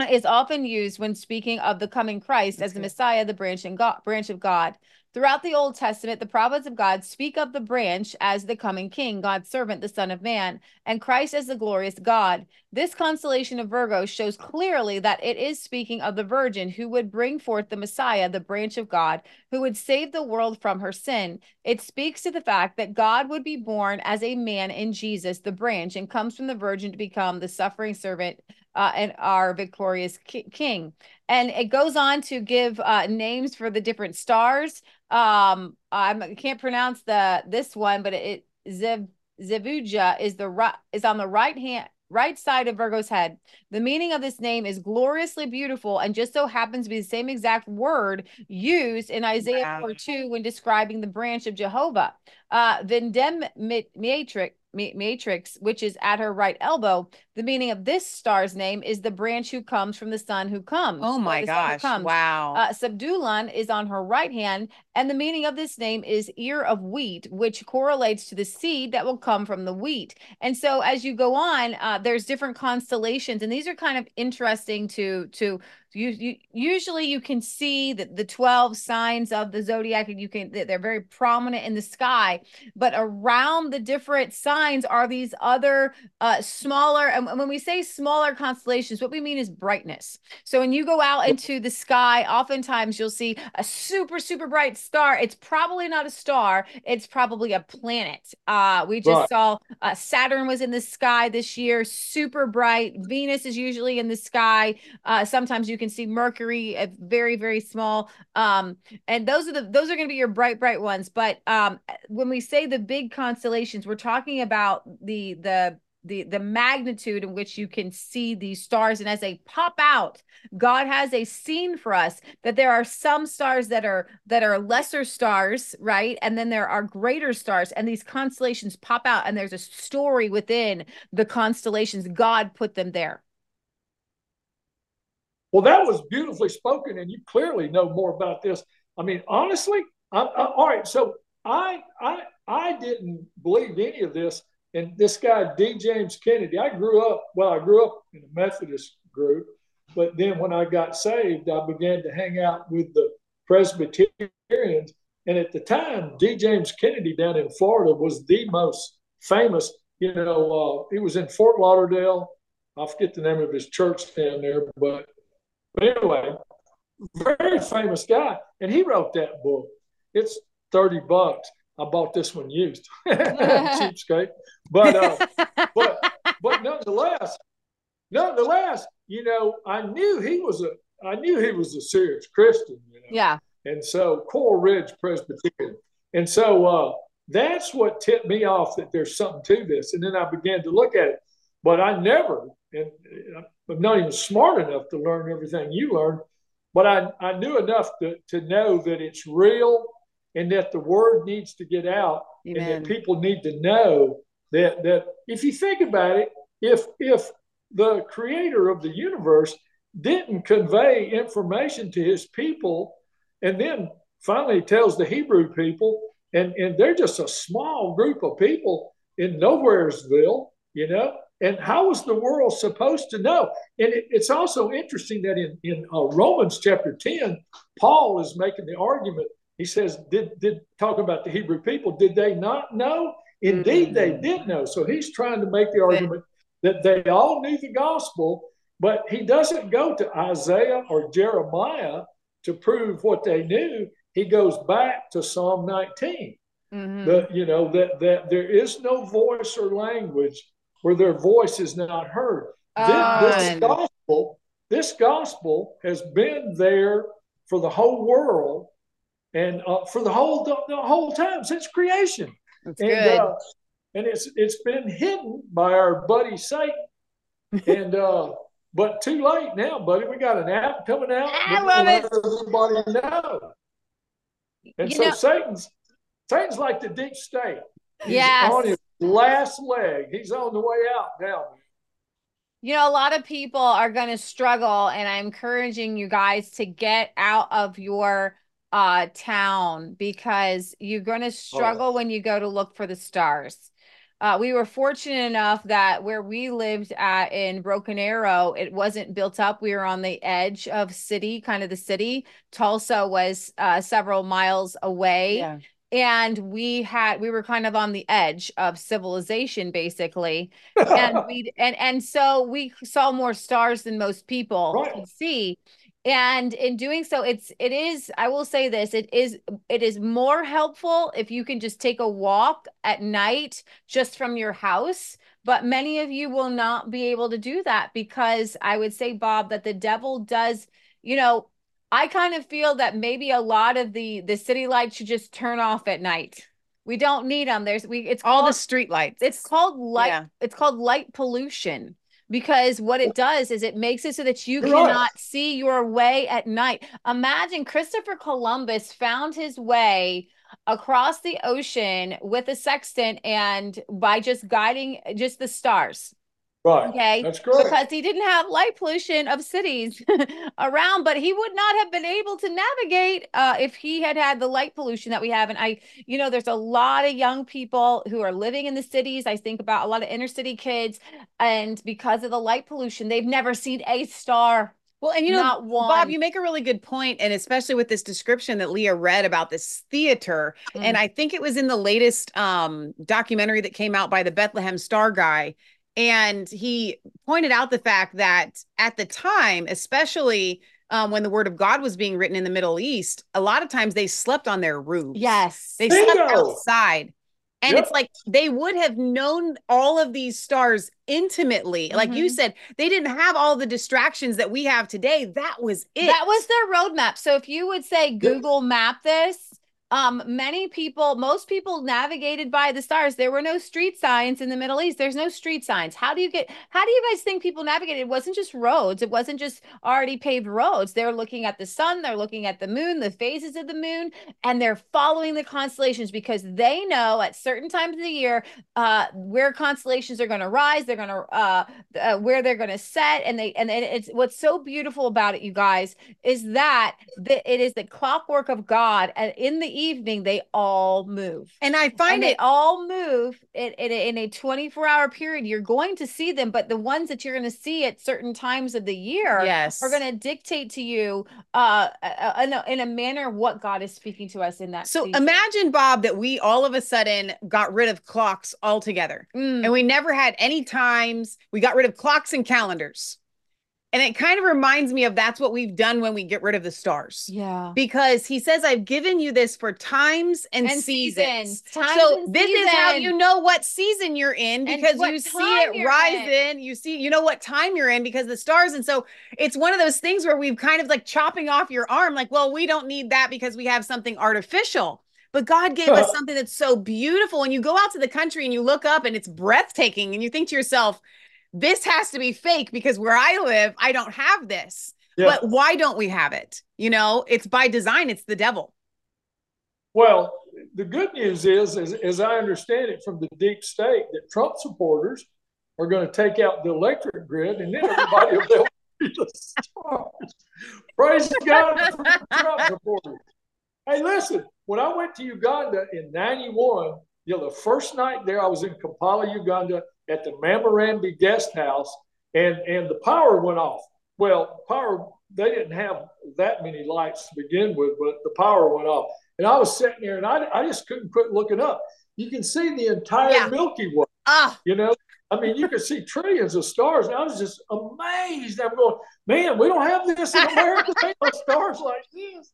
is often used when speaking of the coming Christ as the Messiah, the branch and God, branch of God. Throughout the Old Testament, the prophets of God speak of the branch as the coming king, God's servant, the Son of Man, and Christ as the glorious God. This constellation of Virgo shows clearly that it is speaking of the virgin who would bring forth the Messiah, the branch of God, who would save the world from her sin. It speaks to the fact that God would be born as a man in Jesus, the branch, and comes from the virgin to become the suffering servant uh, and our victorious ki- king. And it goes on to give uh, names for the different stars. Um, I can't pronounce the this one, but it Zev Zevuja is the right is on the right hand right side of Virgo's head. The meaning of this name is gloriously beautiful and just so happens to be the same exact word used in Isaiah wow. 4 2 when describing the branch of Jehovah. Uh, Vindem matrix, matrix, which is at her right elbow, the meaning of this star's name is the branch who comes from the sun who comes. Oh my gosh. Wow. Uh, Sebulun is on her right hand. And the meaning of this name is ear of wheat, which correlates to the seed that will come from the wheat. And so as you go on, uh, there's different constellations. And these are kind of interesting to, to, you, you usually you can see that the 12 signs of the zodiac and you can they're very prominent in the sky but around the different signs are these other uh smaller and when we say smaller constellations what we mean is brightness. So when you go out into the sky oftentimes you'll see a super super bright star. It's probably not a star. It's probably a planet. Uh we just right. saw uh, saturn was in the sky this year super bright. Venus is usually in the sky. Uh sometimes you can see Mercury, a very very small. Um, and those are the those are going to be your bright bright ones. But um, when we say the big constellations, we're talking about the the the the magnitude in which you can see these stars and as they pop out god has a scene for us that there are some stars that are that are lesser stars right and then there are greater stars and these constellations pop out and there's a story within the constellations god put them there well, that was beautifully spoken, and you clearly know more about this. I mean, honestly, I, I, all right. So I, I, I didn't believe any of this. And this guy, D. James Kennedy, I grew up. Well, I grew up in a Methodist group, but then when I got saved, I began to hang out with the Presbyterians. And at the time, D. James Kennedy down in Florida was the most famous. You know, uh, he was in Fort Lauderdale. I forget the name of his church down there, but but anyway, very famous guy, and he wrote that book. It's thirty bucks. I bought this one used, cheapskate. But uh, but but nonetheless, nonetheless, you know, I knew he was a I knew he was a serious Christian. You know? Yeah. And so Coral Ridge Presbyterian, and so uh, that's what tipped me off that there's something to this. And then I began to look at it, but I never, and I'm not even smart enough to learn everything you learned, but I, I knew enough to, to know that it's real and that the word needs to get out Amen. and that people need to know that that if you think about it, if if the creator of the universe didn't convey information to his people and then finally tells the Hebrew people, and, and they're just a small group of people in Nowheresville, you know, and how was the world supposed to know? And it, it's also interesting that in, in uh, Romans chapter 10, Paul is making the argument. He says, did, did talk about the Hebrew people, did they not know? Indeed, mm-hmm. they did know. So he's trying to make the argument that they all knew the gospel, but he doesn't go to Isaiah or Jeremiah to prove what they knew. He goes back to Psalm 19. Mm-hmm. You know that that there is no voice or language where their voice is not heard. This, this, gospel, this gospel has been there for the whole world and uh, for the whole the, the, whole time since creation. That's and, good. Uh, and it's it's been hidden by our buddy Satan. and uh, but too late now, buddy. We got an app coming out. I love it. Everybody know. And you so know, Satan's Satan's like the deep state. Yes. on his last leg. He's on the way out now. You know, a lot of people are going to struggle, and I'm encouraging you guys to get out of your uh, town because you're going to struggle oh. when you go to look for the stars. Uh, we were fortunate enough that where we lived at in Broken Arrow, it wasn't built up. We were on the edge of city, kind of the city. Tulsa was uh, several miles away. Yeah and we had we were kind of on the edge of civilization basically and we and and so we saw more stars than most people right. could see and in doing so it's it is i will say this it is it is more helpful if you can just take a walk at night just from your house but many of you will not be able to do that because i would say bob that the devil does you know I kind of feel that maybe a lot of the the city lights should just turn off at night. We don't need them. There's we it's all called, the street lights. It's called light. Yeah. It's called light pollution because what it does is it makes it so that you cannot see your way at night. Imagine Christopher Columbus found his way across the ocean with a sextant and by just guiding just the stars Right. Okay. That's correct. Because he didn't have light pollution of cities around, but he would not have been able to navigate uh, if he had had the light pollution that we have. And I, you know, there's a lot of young people who are living in the cities. I think about a lot of inner city kids, and because of the light pollution, they've never seen a star. Well, and you know, Bob, you make a really good point, and especially with this description that Leah read about this theater, mm. and I think it was in the latest um, documentary that came out by the Bethlehem Star guy, and he pointed out the fact that at the time, especially um, when the word of God was being written in the Middle East, a lot of times they slept on their roofs. Yes, they Bingo. slept outside. And yep. it's like they would have known all of these stars intimately. Mm-hmm. Like you mm-hmm. said, they didn't have all the distractions that we have today. That was it. That was their roadmap. So if you would say Google map this, um, many people, most people navigated by the stars. There were no street signs in the Middle East. There's no street signs. How do you get, how do you guys think people navigated? It wasn't just roads. It wasn't just already paved roads. They're looking at the sun, they're looking at the moon, the phases of the moon, and they're following the constellations because they know at certain times of the year uh, where constellations are going to rise, they're going to, uh, uh, where they're going to set. And they, and it's what's so beautiful about it, you guys, is that it is the clockwork of God. And in the evening, they all move. And I find and it all move in, in, a, in a 24 hour period. You're going to see them, but the ones that you're going to see at certain times of the year yes. are going to dictate to you uh, in, a, in a manner what God is speaking to us in that. So season. imagine, Bob, that we all of a sudden got rid of clocks altogether mm. and we never had any times. We got rid of clocks and calendars. And it kind of reminds me of that's what we've done when we get rid of the stars. Yeah. Because he says, I've given you this for times and, and seasons. seasons. Times so and this season. is how you know what season you're in because you see it rise in. You see, you know what time you're in because the stars. And so it's one of those things where we've kind of like chopping off your arm, like, well, we don't need that because we have something artificial. But God gave us something that's so beautiful. And you go out to the country and you look up and it's breathtaking and you think to yourself, this has to be fake because where I live, I don't have this. Yeah. But why don't we have it? You know, it's by design, it's the devil. Well, the good news is, as, as I understand it from the deep state, that Trump supporters are going to take out the electric grid and then everybody will be able to see the stars. Praise God for Trump supporters. Hey, listen, when I went to Uganda in 91, you know, the first night there, I was in Kampala, Uganda at the Mamarambi guest house and, and the power went off. Well, power, they didn't have that many lights to begin with, but the power went off. And I was sitting there and I, I just couldn't quit looking up. You can see the entire yeah. Milky Way. Ah. You know, I mean, you can see trillions of stars. And I was just amazed. I'm going, man, we don't have this in America. Stars like this.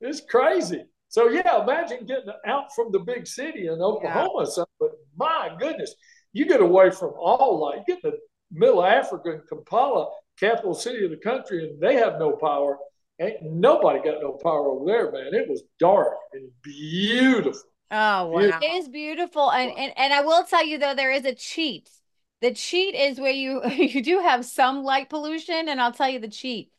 It's crazy. So yeah, imagine getting out from the big city in Oklahoma. Yeah. But my goodness, you get away from all light. You get to middle Africa and Kampala, capital city of the country, and they have no power. Ain't nobody got no power over there, man. It was dark and beautiful. Oh wow. It is beautiful. And, and and I will tell you though, there is a cheat. The cheat is where you you do have some light pollution, and I'll tell you the cheat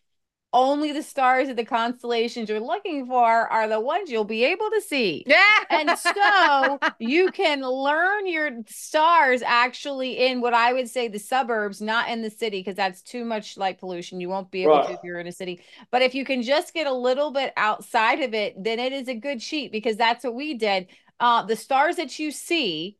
only the stars of the constellations you're looking for are the ones you'll be able to see. Yeah. and so you can learn your stars actually in what I would say the suburbs, not in the city, because that's too much light pollution. You won't be able right. to if you're in a city. But if you can just get a little bit outside of it, then it is a good sheet because that's what we did. Uh, the stars that you see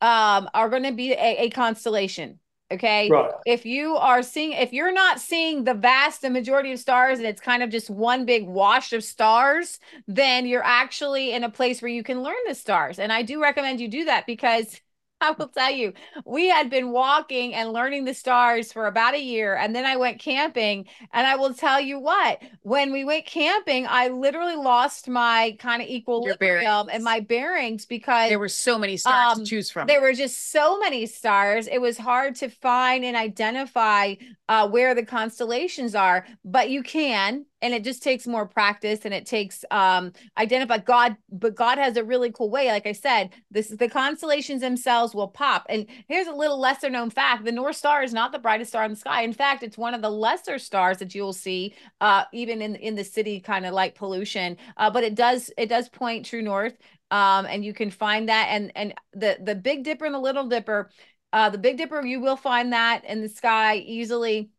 um, are going to be a, a constellation. Okay. Right. If you are seeing, if you're not seeing the vast the majority of stars and it's kind of just one big wash of stars, then you're actually in a place where you can learn the stars. And I do recommend you do that because I will tell you, we had been walking and learning the stars for about a year. And then I went camping. And I will tell you what, when we went camping, I literally lost my kind of equilibrium and my bearings because there were so many stars um, to choose from. There were just so many stars. It was hard to find and identify uh, where the constellations are, but you can and it just takes more practice and it takes um identify god but god has a really cool way like i said this is the constellations themselves will pop. And here's a little lesser known fact the north star is not the brightest star in the sky. In fact it's one of the lesser stars that you'll see uh even in in the city kind of light pollution uh but it does it does point true north um and you can find that. And and the the big dipper and the little dipper Uh, the Big Dipper, you will find that in the sky easily.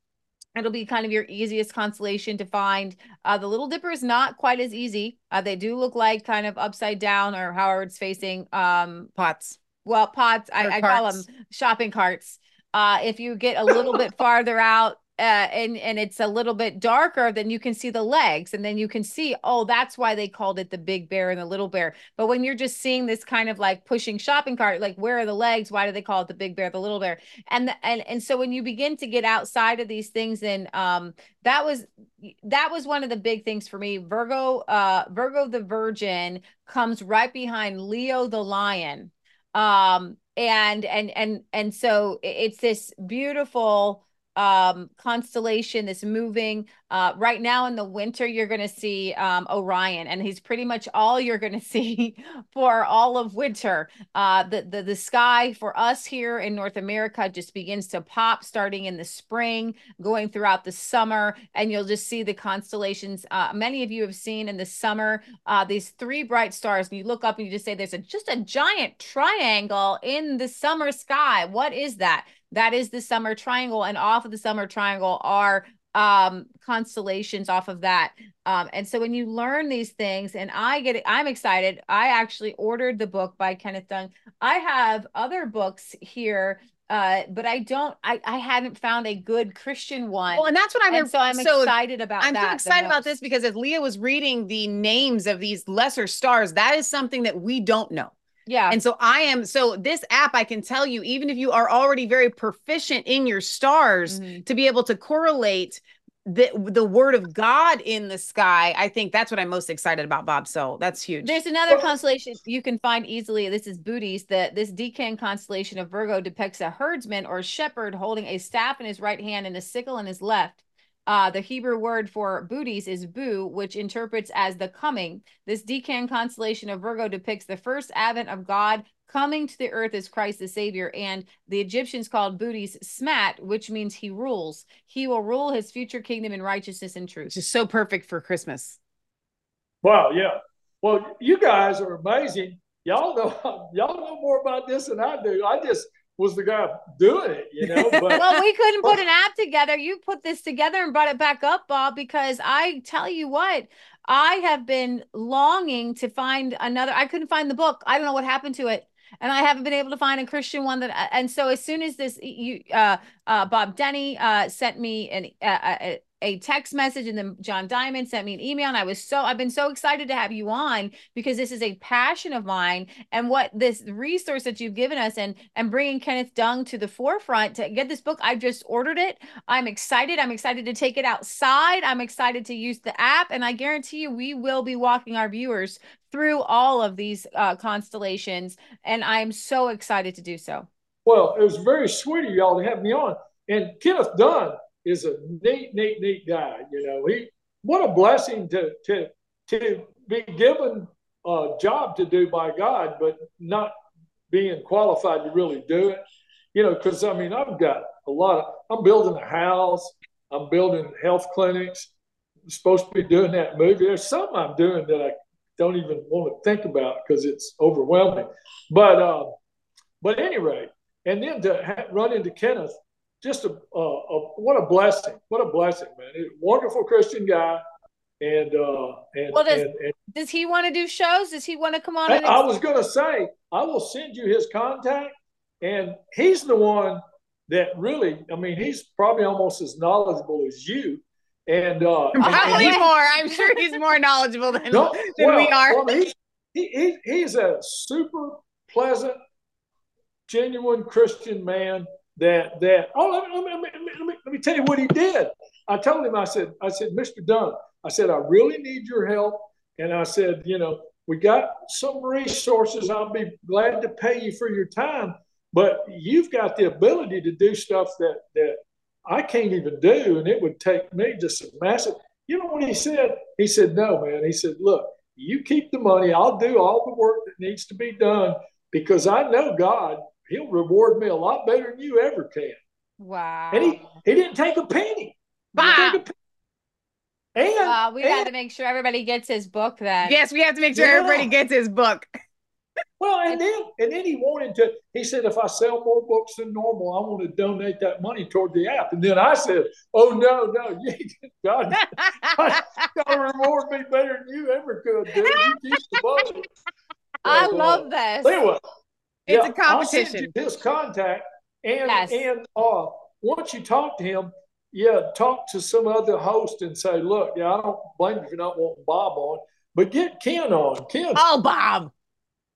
It'll be kind of your easiest constellation to find. Uh, the Little Dipper is not quite as easy. Uh, they do look like kind of upside down or however it's facing. Um, pots. Well, pots. I, I call them shopping carts. Uh, if you get a little bit farther out, uh, and and it's a little bit darker, then you can see the legs, and then you can see, oh, that's why they called it the big bear and the little bear. But when you're just seeing this kind of like pushing shopping cart, like where are the legs? Why do they call it the big bear, the little bear? And the, and and so when you begin to get outside of these things, and um, that was that was one of the big things for me. Virgo, uh, Virgo the Virgin comes right behind Leo the Lion, um, and and and and so it's this beautiful um, constellation that's moving. Uh, right now in the winter, you're going to see um, Orion, and he's pretty much all you're going to see for all of winter. Uh, the, the the sky for us here in North America just begins to pop starting in the spring, going throughout the summer, and you'll just see the constellations. Uh, many of you have seen in the summer uh, these three bright stars, and you look up and you just say, "There's a, just a giant triangle in the summer sky." What is that? That is the summer triangle. And off of the summer triangle are um constellations off of that um and so when you learn these things and i get it i'm excited i actually ordered the book by kenneth Dunn i have other books here uh, but I don't. I I hadn't found a good Christian one. Well, and that's what I'm. And so I'm so excited about. I'm so excited about this because as Leah was reading the names of these lesser stars, that is something that we don't know. Yeah. And so I am so this app I can tell you even if you are already very proficient in your stars mm-hmm. to be able to correlate the the word of God in the sky. I think that's what I'm most excited about, Bob. So that's huge. There's another constellation you can find easily. This is Bootes. That this decan constellation of Virgo depicts a herdsman or shepherd holding a staff in his right hand and a sickle in his left. Uh, the Hebrew word for Bootes is bu, which interprets as the coming. This decan constellation of Virgo depicts the first advent of God coming to the earth as Christ the Savior. And the Egyptians called Bootes smat, which means he rules. He will rule his future kingdom in righteousness and truth. Which is so perfect for Christmas. Wow, yeah. Well, you guys are amazing. Y'all know y'all know more about this than I do. I just was the guy doing it, you know. But, well, we couldn't put an app together. You put this together and brought it back up, Bob, because I tell you what, I have been longing to find another. I couldn't find the book. I don't know what happened to it. And I haven't been able to find a Christian one that. And so as soon as this, you, uh, uh, Bob Denny, uh, sent me an, uh, uh a text message and then John Diamond sent me an email and I was so I've been so excited to have you on because this is a passion of mine and what this resource that you've given us and and bringing Kenneth Dunn to the forefront to get this book. I've just ordered it. I'm excited. I'm excited to take it outside. I'm excited to use the app and I guarantee you we will be walking our viewers through all of these uh, constellations and I'm so excited to do so. Well it was very sweet of y'all to have me on. And Kenneth Dunn is a neat, neat, neat guy. You know, he what a blessing to to to be given a job to do by God, but not being qualified to really do it. You know, because I mean, I've got a lot of. I'm building a house. I'm building health clinics. I'm supposed to be doing that movie. There's something I'm doing that I don't even want to think about because it's overwhelming. But uh, but anyway, and then to ha- run into Kenneth just a, a, a, what a blessing. What a blessing, man. He's a wonderful Christian guy. And, uh, and, well, does, and, and, does he want to do shows? Does he want to come on? I, I was going to say, I will send you his contact. And he's the one that really, I mean, he's probably almost as knowledgeable as you. And uh, probably and, more. I'm sure he's more knowledgeable than, no, than well, we are. Well, he's, he, he, he's a super pleasant, genuine Christian man that that oh let me, let me, let me, let me tell you what he did. I told him I said I said Mr. Dunn I said I really need your help and I said you know we got some resources I'll be glad to pay you for your time but you've got the ability to do stuff that that I can't even do and it would take me just a massive you know what he said he said no man he said look you keep the money I'll do all the work that needs to be done because I know God he'll reward me a lot better than you ever can. Wow. And he, he didn't take a penny. Wow. And uh, we and, got to make sure everybody gets his book then. Yes, we have to make sure yeah. everybody gets his book. Well, and then and then he wanted to. He said, if I sell more books than normal, I want to donate that money toward the app. And then I said, Oh no, no, you, God, God, God reward me better than you ever could, dude. You keep the money. I uh, love this. Anyway, it's yeah, a competition. his contact, and yes. and uh, once you talk to him, yeah, talk to some other host and say, look, yeah, I don't blame you for not wanting Bob on, but get Ken on. Ken. Oh, Bob.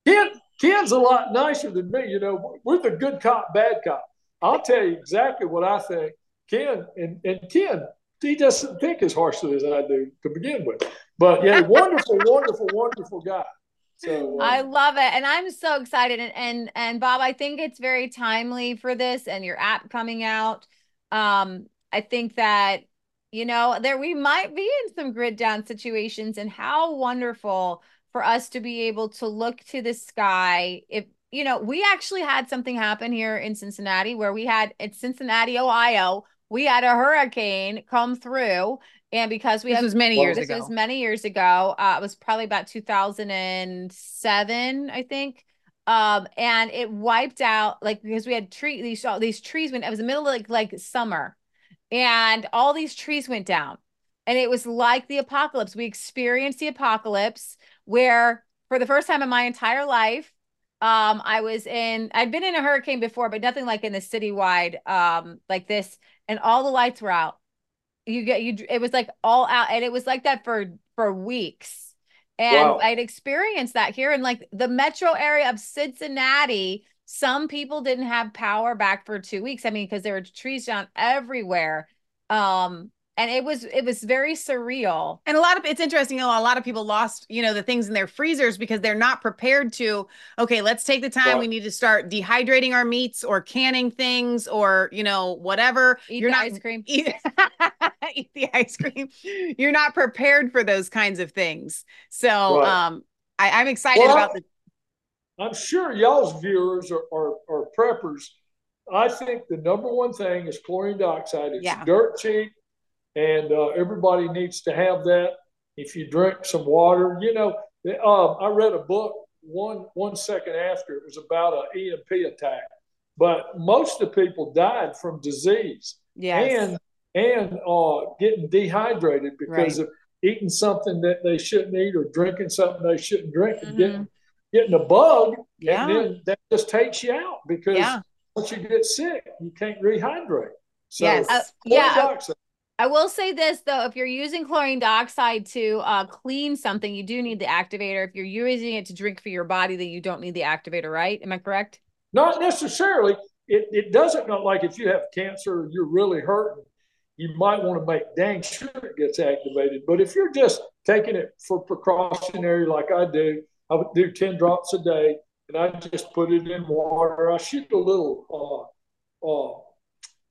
Ken, Ken's a lot nicer than me. You know, we're the good cop, bad cop. I'll tell you exactly what I think. Ken and, and Ken, he doesn't think as harshly as I do to begin with. But yeah, wonderful, wonderful, wonderful guy. So uh, I love it, and I'm so excited. And, and and Bob, I think it's very timely for this and your app coming out. Um, I think that you know there we might be in some grid down situations, and how wonderful for us to be able to look to the sky. If you know, we actually had something happen here in Cincinnati where we had at Cincinnati, Ohio, we had a hurricane come through and because we this have, was many years this ago. was many years ago. Uh, it was probably about 2007, I think. Um, and it wiped out like because we had tree these all these trees went. It was the middle of like like summer, and all these trees went down, and it was like the apocalypse. We experienced the apocalypse where for the first time in my entire life, um, I was in. I'd been in a hurricane before, but nothing like in the citywide um like this, and all the lights were out you get you it was like all out and it was like that for for weeks. And wow. i'd experienced that here in like the metro area of cincinnati some people didn't have power back for two weeks. I mean because there were trees down everywhere. Um and it was it was very surreal. And a lot of it's interesting you know a lot of people lost you know the things in their freezers because they're not prepared to okay let's take the time. We need to start dehydrating our meats or canning things or you know whatever. Eat you're not ice cream. eat, eat, the ice cream. You're not prepared for those kinds of things. So right. um I, am excited well, about the i'm sure y'all's viewers are, are, are preppers. I think the number one thing is chlorine dioxide. It's yeah. dirt cheap and uh, everybody needs to have that. If you drink some water, you know, uh, I read a book one one second after it was about an EMP attack, but most of the people died from disease yes. and and uh, getting dehydrated because right. of eating something that they shouldn't eat or drinking something they shouldn't drink and mm-hmm. getting getting a bug, yeah. and then that just takes you out because yeah. once you get sick, you can't rehydrate. So, yes. Uh, yeah. I will say this though, if you're using chlorine dioxide to uh, clean something, you do need the activator. If you're using it to drink for your body, then you don't need the activator, right? Am I correct? Not necessarily. It, it doesn't not like if you have cancer you're really hurting, you might want to make dang sure it gets activated. But if you're just taking it for precautionary, like I do, I would do 10 drops a day and I just put it in water. I shoot a little uh, uh,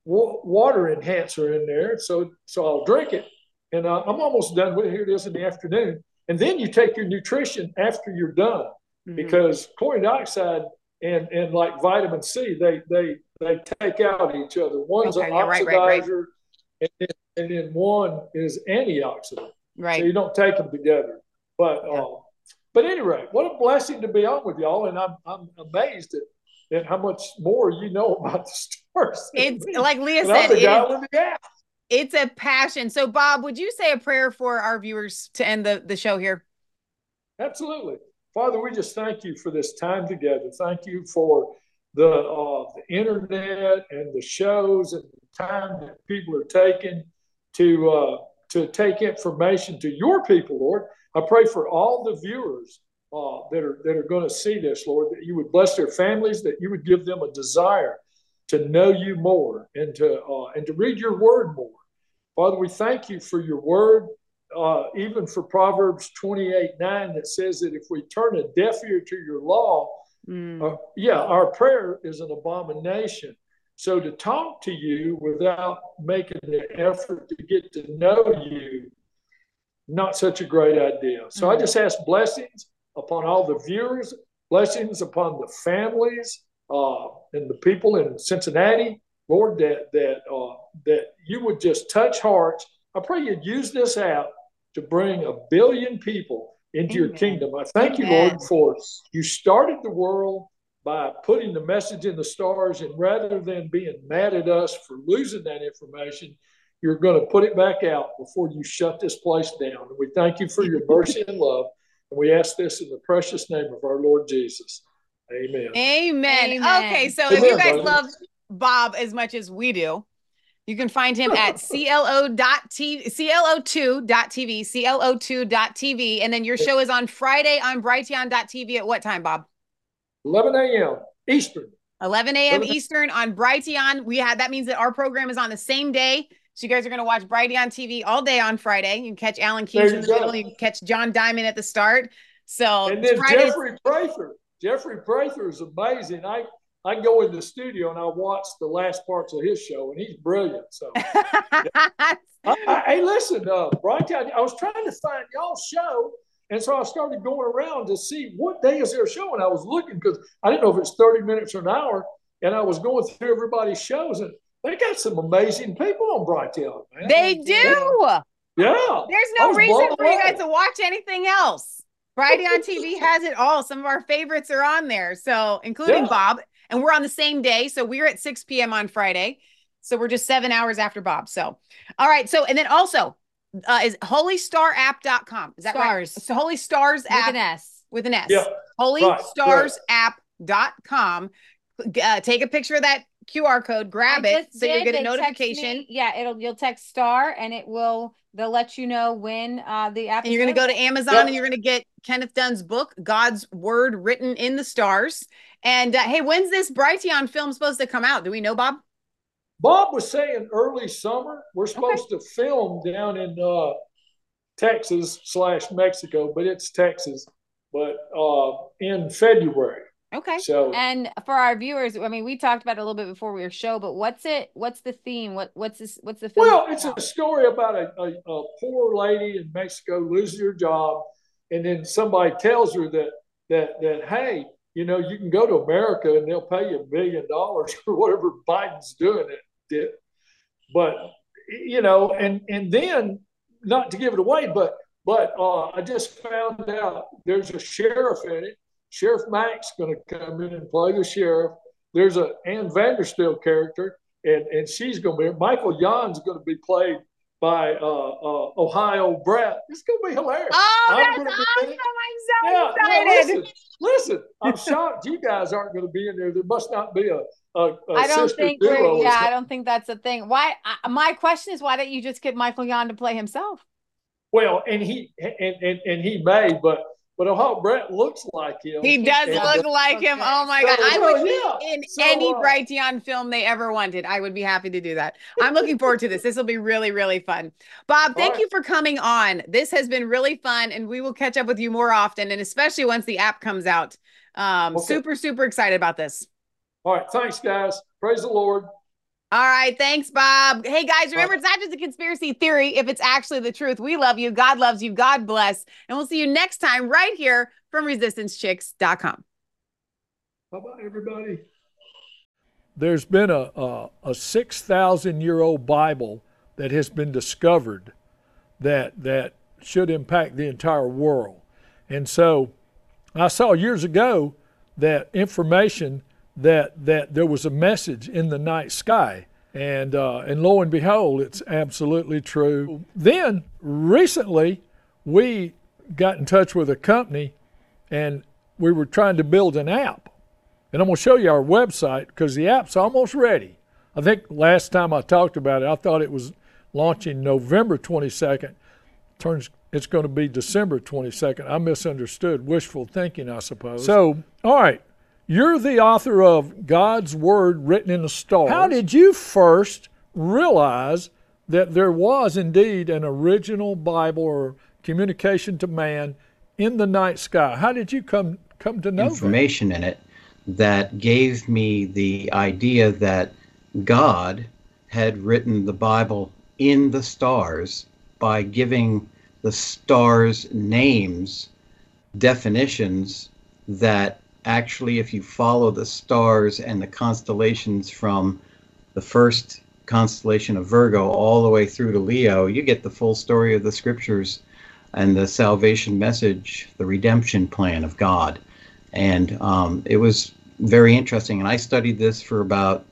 water enhancer in there. So, so I'll drink it. And uh, I'm almost done with it. Here it is in the afternoon. And then you take your nutrition after you're done mm-hmm. because chlorine dioxide and, and like vitamin C, they, they, they take out each other. One's okay, an oxidizer right, right, right. And, then, and then one is antioxidant. Right. So you don't take them together. But, yeah. uh, but anyway, what a blessing to be on with y'all. And I'm, I'm amazed at and how much more you know about the stars. It's like Leah said, it, it's a passion. So, Bob, would you say a prayer for our viewers to end the, the show here? Absolutely. Father, we just thank you for this time together. Thank you for the, uh, the internet and the shows and the time that people are taking to uh, to take information to your people, Lord. I pray for all the viewers uh, that are that are going to see this, Lord, that you would bless their families, that you would give them a desire to know you more and to uh, and to read your word more. Father, we thank you for your word, uh, even for Proverbs 28 9 that says that if we turn a deaf ear to your law, mm. yeah, our prayer is an abomination. So to talk to you without making the effort to get to know you, not such a great idea. So mm. I just ask blessings upon all the viewers, blessings upon the families uh, and the people in Cincinnati. Lord, that that uh, that you would just touch hearts. I pray you'd use this app to bring a billion people into Amen. your kingdom. I thank Amen. you, Lord, for you started the world by putting the message in the stars, and rather than being mad at us for losing that information, you're going to put it back out before you shut this place down. And we thank you for your mercy and love. And we ask this in the precious name of our Lord Jesus. Amen. Amen. Amen. Okay, so Amen, if you guys love Bob as much as we do, you can find him at clo.tv, clo2.tv, clo2.tv. And then your show is on Friday on Brighteon.tv at what time, Bob? 11 a.m. Eastern. 11 a.m. Eastern on Brighteon. We had that means that our program is on the same day. So you guys are going to watch Brighteon TV all day on Friday. You can catch Alan Keyes in the middle. You can catch John Diamond at the start. So and then Friday. Jeffrey Prather. Jeffrey Prather is amazing. I I go in the studio and I watch the last parts of his show, and he's brilliant. So, I, I, hey, listen, uh, Brighteon. I was trying to find y'all's show, and so I started going around to see what day is their show, and I was looking because I didn't know if it's thirty minutes or an hour, and I was going through everybody's shows, and they got some amazing people on Brighteon. Man. They do. Yeah. There's no reason for you guys to watch anything else. Brighteon TV has it all. Some of our favorites are on there. So, including yeah. Bob. And we're on the same day. So, we're at 6 p.m. on Friday. So, we're just seven hours after Bob. So, all right. So, and then also, uh, is holystarapp.com. Is that Stars. right? So, Holy Stars app. With an S. With an S. Yeah. Holystarsapp.com. Uh, take a picture of that QR code, grab it so you get a notification. Yeah, it'll you'll text star and it will they'll let you know when uh the app. And you're gonna go to Amazon yep. and you're gonna get Kenneth Dunn's book, God's Word Written in the Stars. And uh, hey, when's this Brighteon film supposed to come out? Do we know, Bob? Bob was saying early summer. We're supposed okay. to film down in uh, Texas slash Mexico, but it's Texas. But uh, in February. Okay. So and for our viewers, I mean, we talked about it a little bit before we were show, but what's it? What's the theme? What what's this? What's the film? Well, it's about? a story about a, a, a, poor lady in Mexico loses her job, and then somebody tells her that that that hey, you know, you can go to America and they'll pay you a billion dollars for whatever Biden's doing it did. But you know, and and then not to give it away, but but uh, I just found out there's a sheriff in it Sheriff Mack's going to come in and play the sheriff. There's a Ann Vandersteel character, and, and she's going to be Michael Yon's going to be played by uh, uh, Ohio Brett. It's going to be hilarious. Oh, I'm that's awesome! I'm so yeah, excited. Listen, listen, I'm shocked you guys aren't going to be in there. There must not be a. a, a I don't think we're. Yeah, I don't think that's a thing. Why? I, my question is, why don't you just get Michael Yon to play himself? Well, and he and and, and he may, but but Ohio Brett looks like him. He does and look like him. Oh my god! I would be in so, any uh, Brighteon film they ever wanted. I would be happy to do that. I'm looking forward to this. This will be really, really fun. Bob, thank right. you for coming on. This has been really fun, and we will catch up with you more often, and especially once the app comes out. Um, okay. super, super excited about this. All right, thanks, guys. Praise the Lord. All right. Thanks, Bob. Hey, guys, remember, it's not just a conspiracy theory if it's actually the truth. We love you. God loves you. God bless. And we'll see you next time right here from resistancechicks.com. Bye bye, everybody. There's been a, a, a 6,000 year old Bible that has been discovered that, that should impact the entire world. And so I saw years ago that information that that there was a message in the night sky. And, uh, and lo and behold, it's absolutely true. Then recently, we got in touch with a company and we were trying to build an app. And I'm going to show you our website because the app's almost ready. I think last time I talked about it, I thought it was launching November 22nd. Turns it's going to be December 22nd. I misunderstood. Wishful thinking, I suppose. So, all right. You're the author of God's Word Written in the Stars. How did you first realize that there was indeed an original Bible or communication to man in the night sky? How did you come come to know information that? in it that gave me the idea that God had written the Bible in the stars by giving the stars names, definitions that actually, if you follow the stars and the constellations from the first constellation of Virgo all the way through to Leo, you get the full story of the scriptures and the salvation message, the redemption plan of God. And um, it was very interesting. And I studied this for about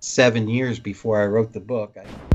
seven years before I wrote the book. I-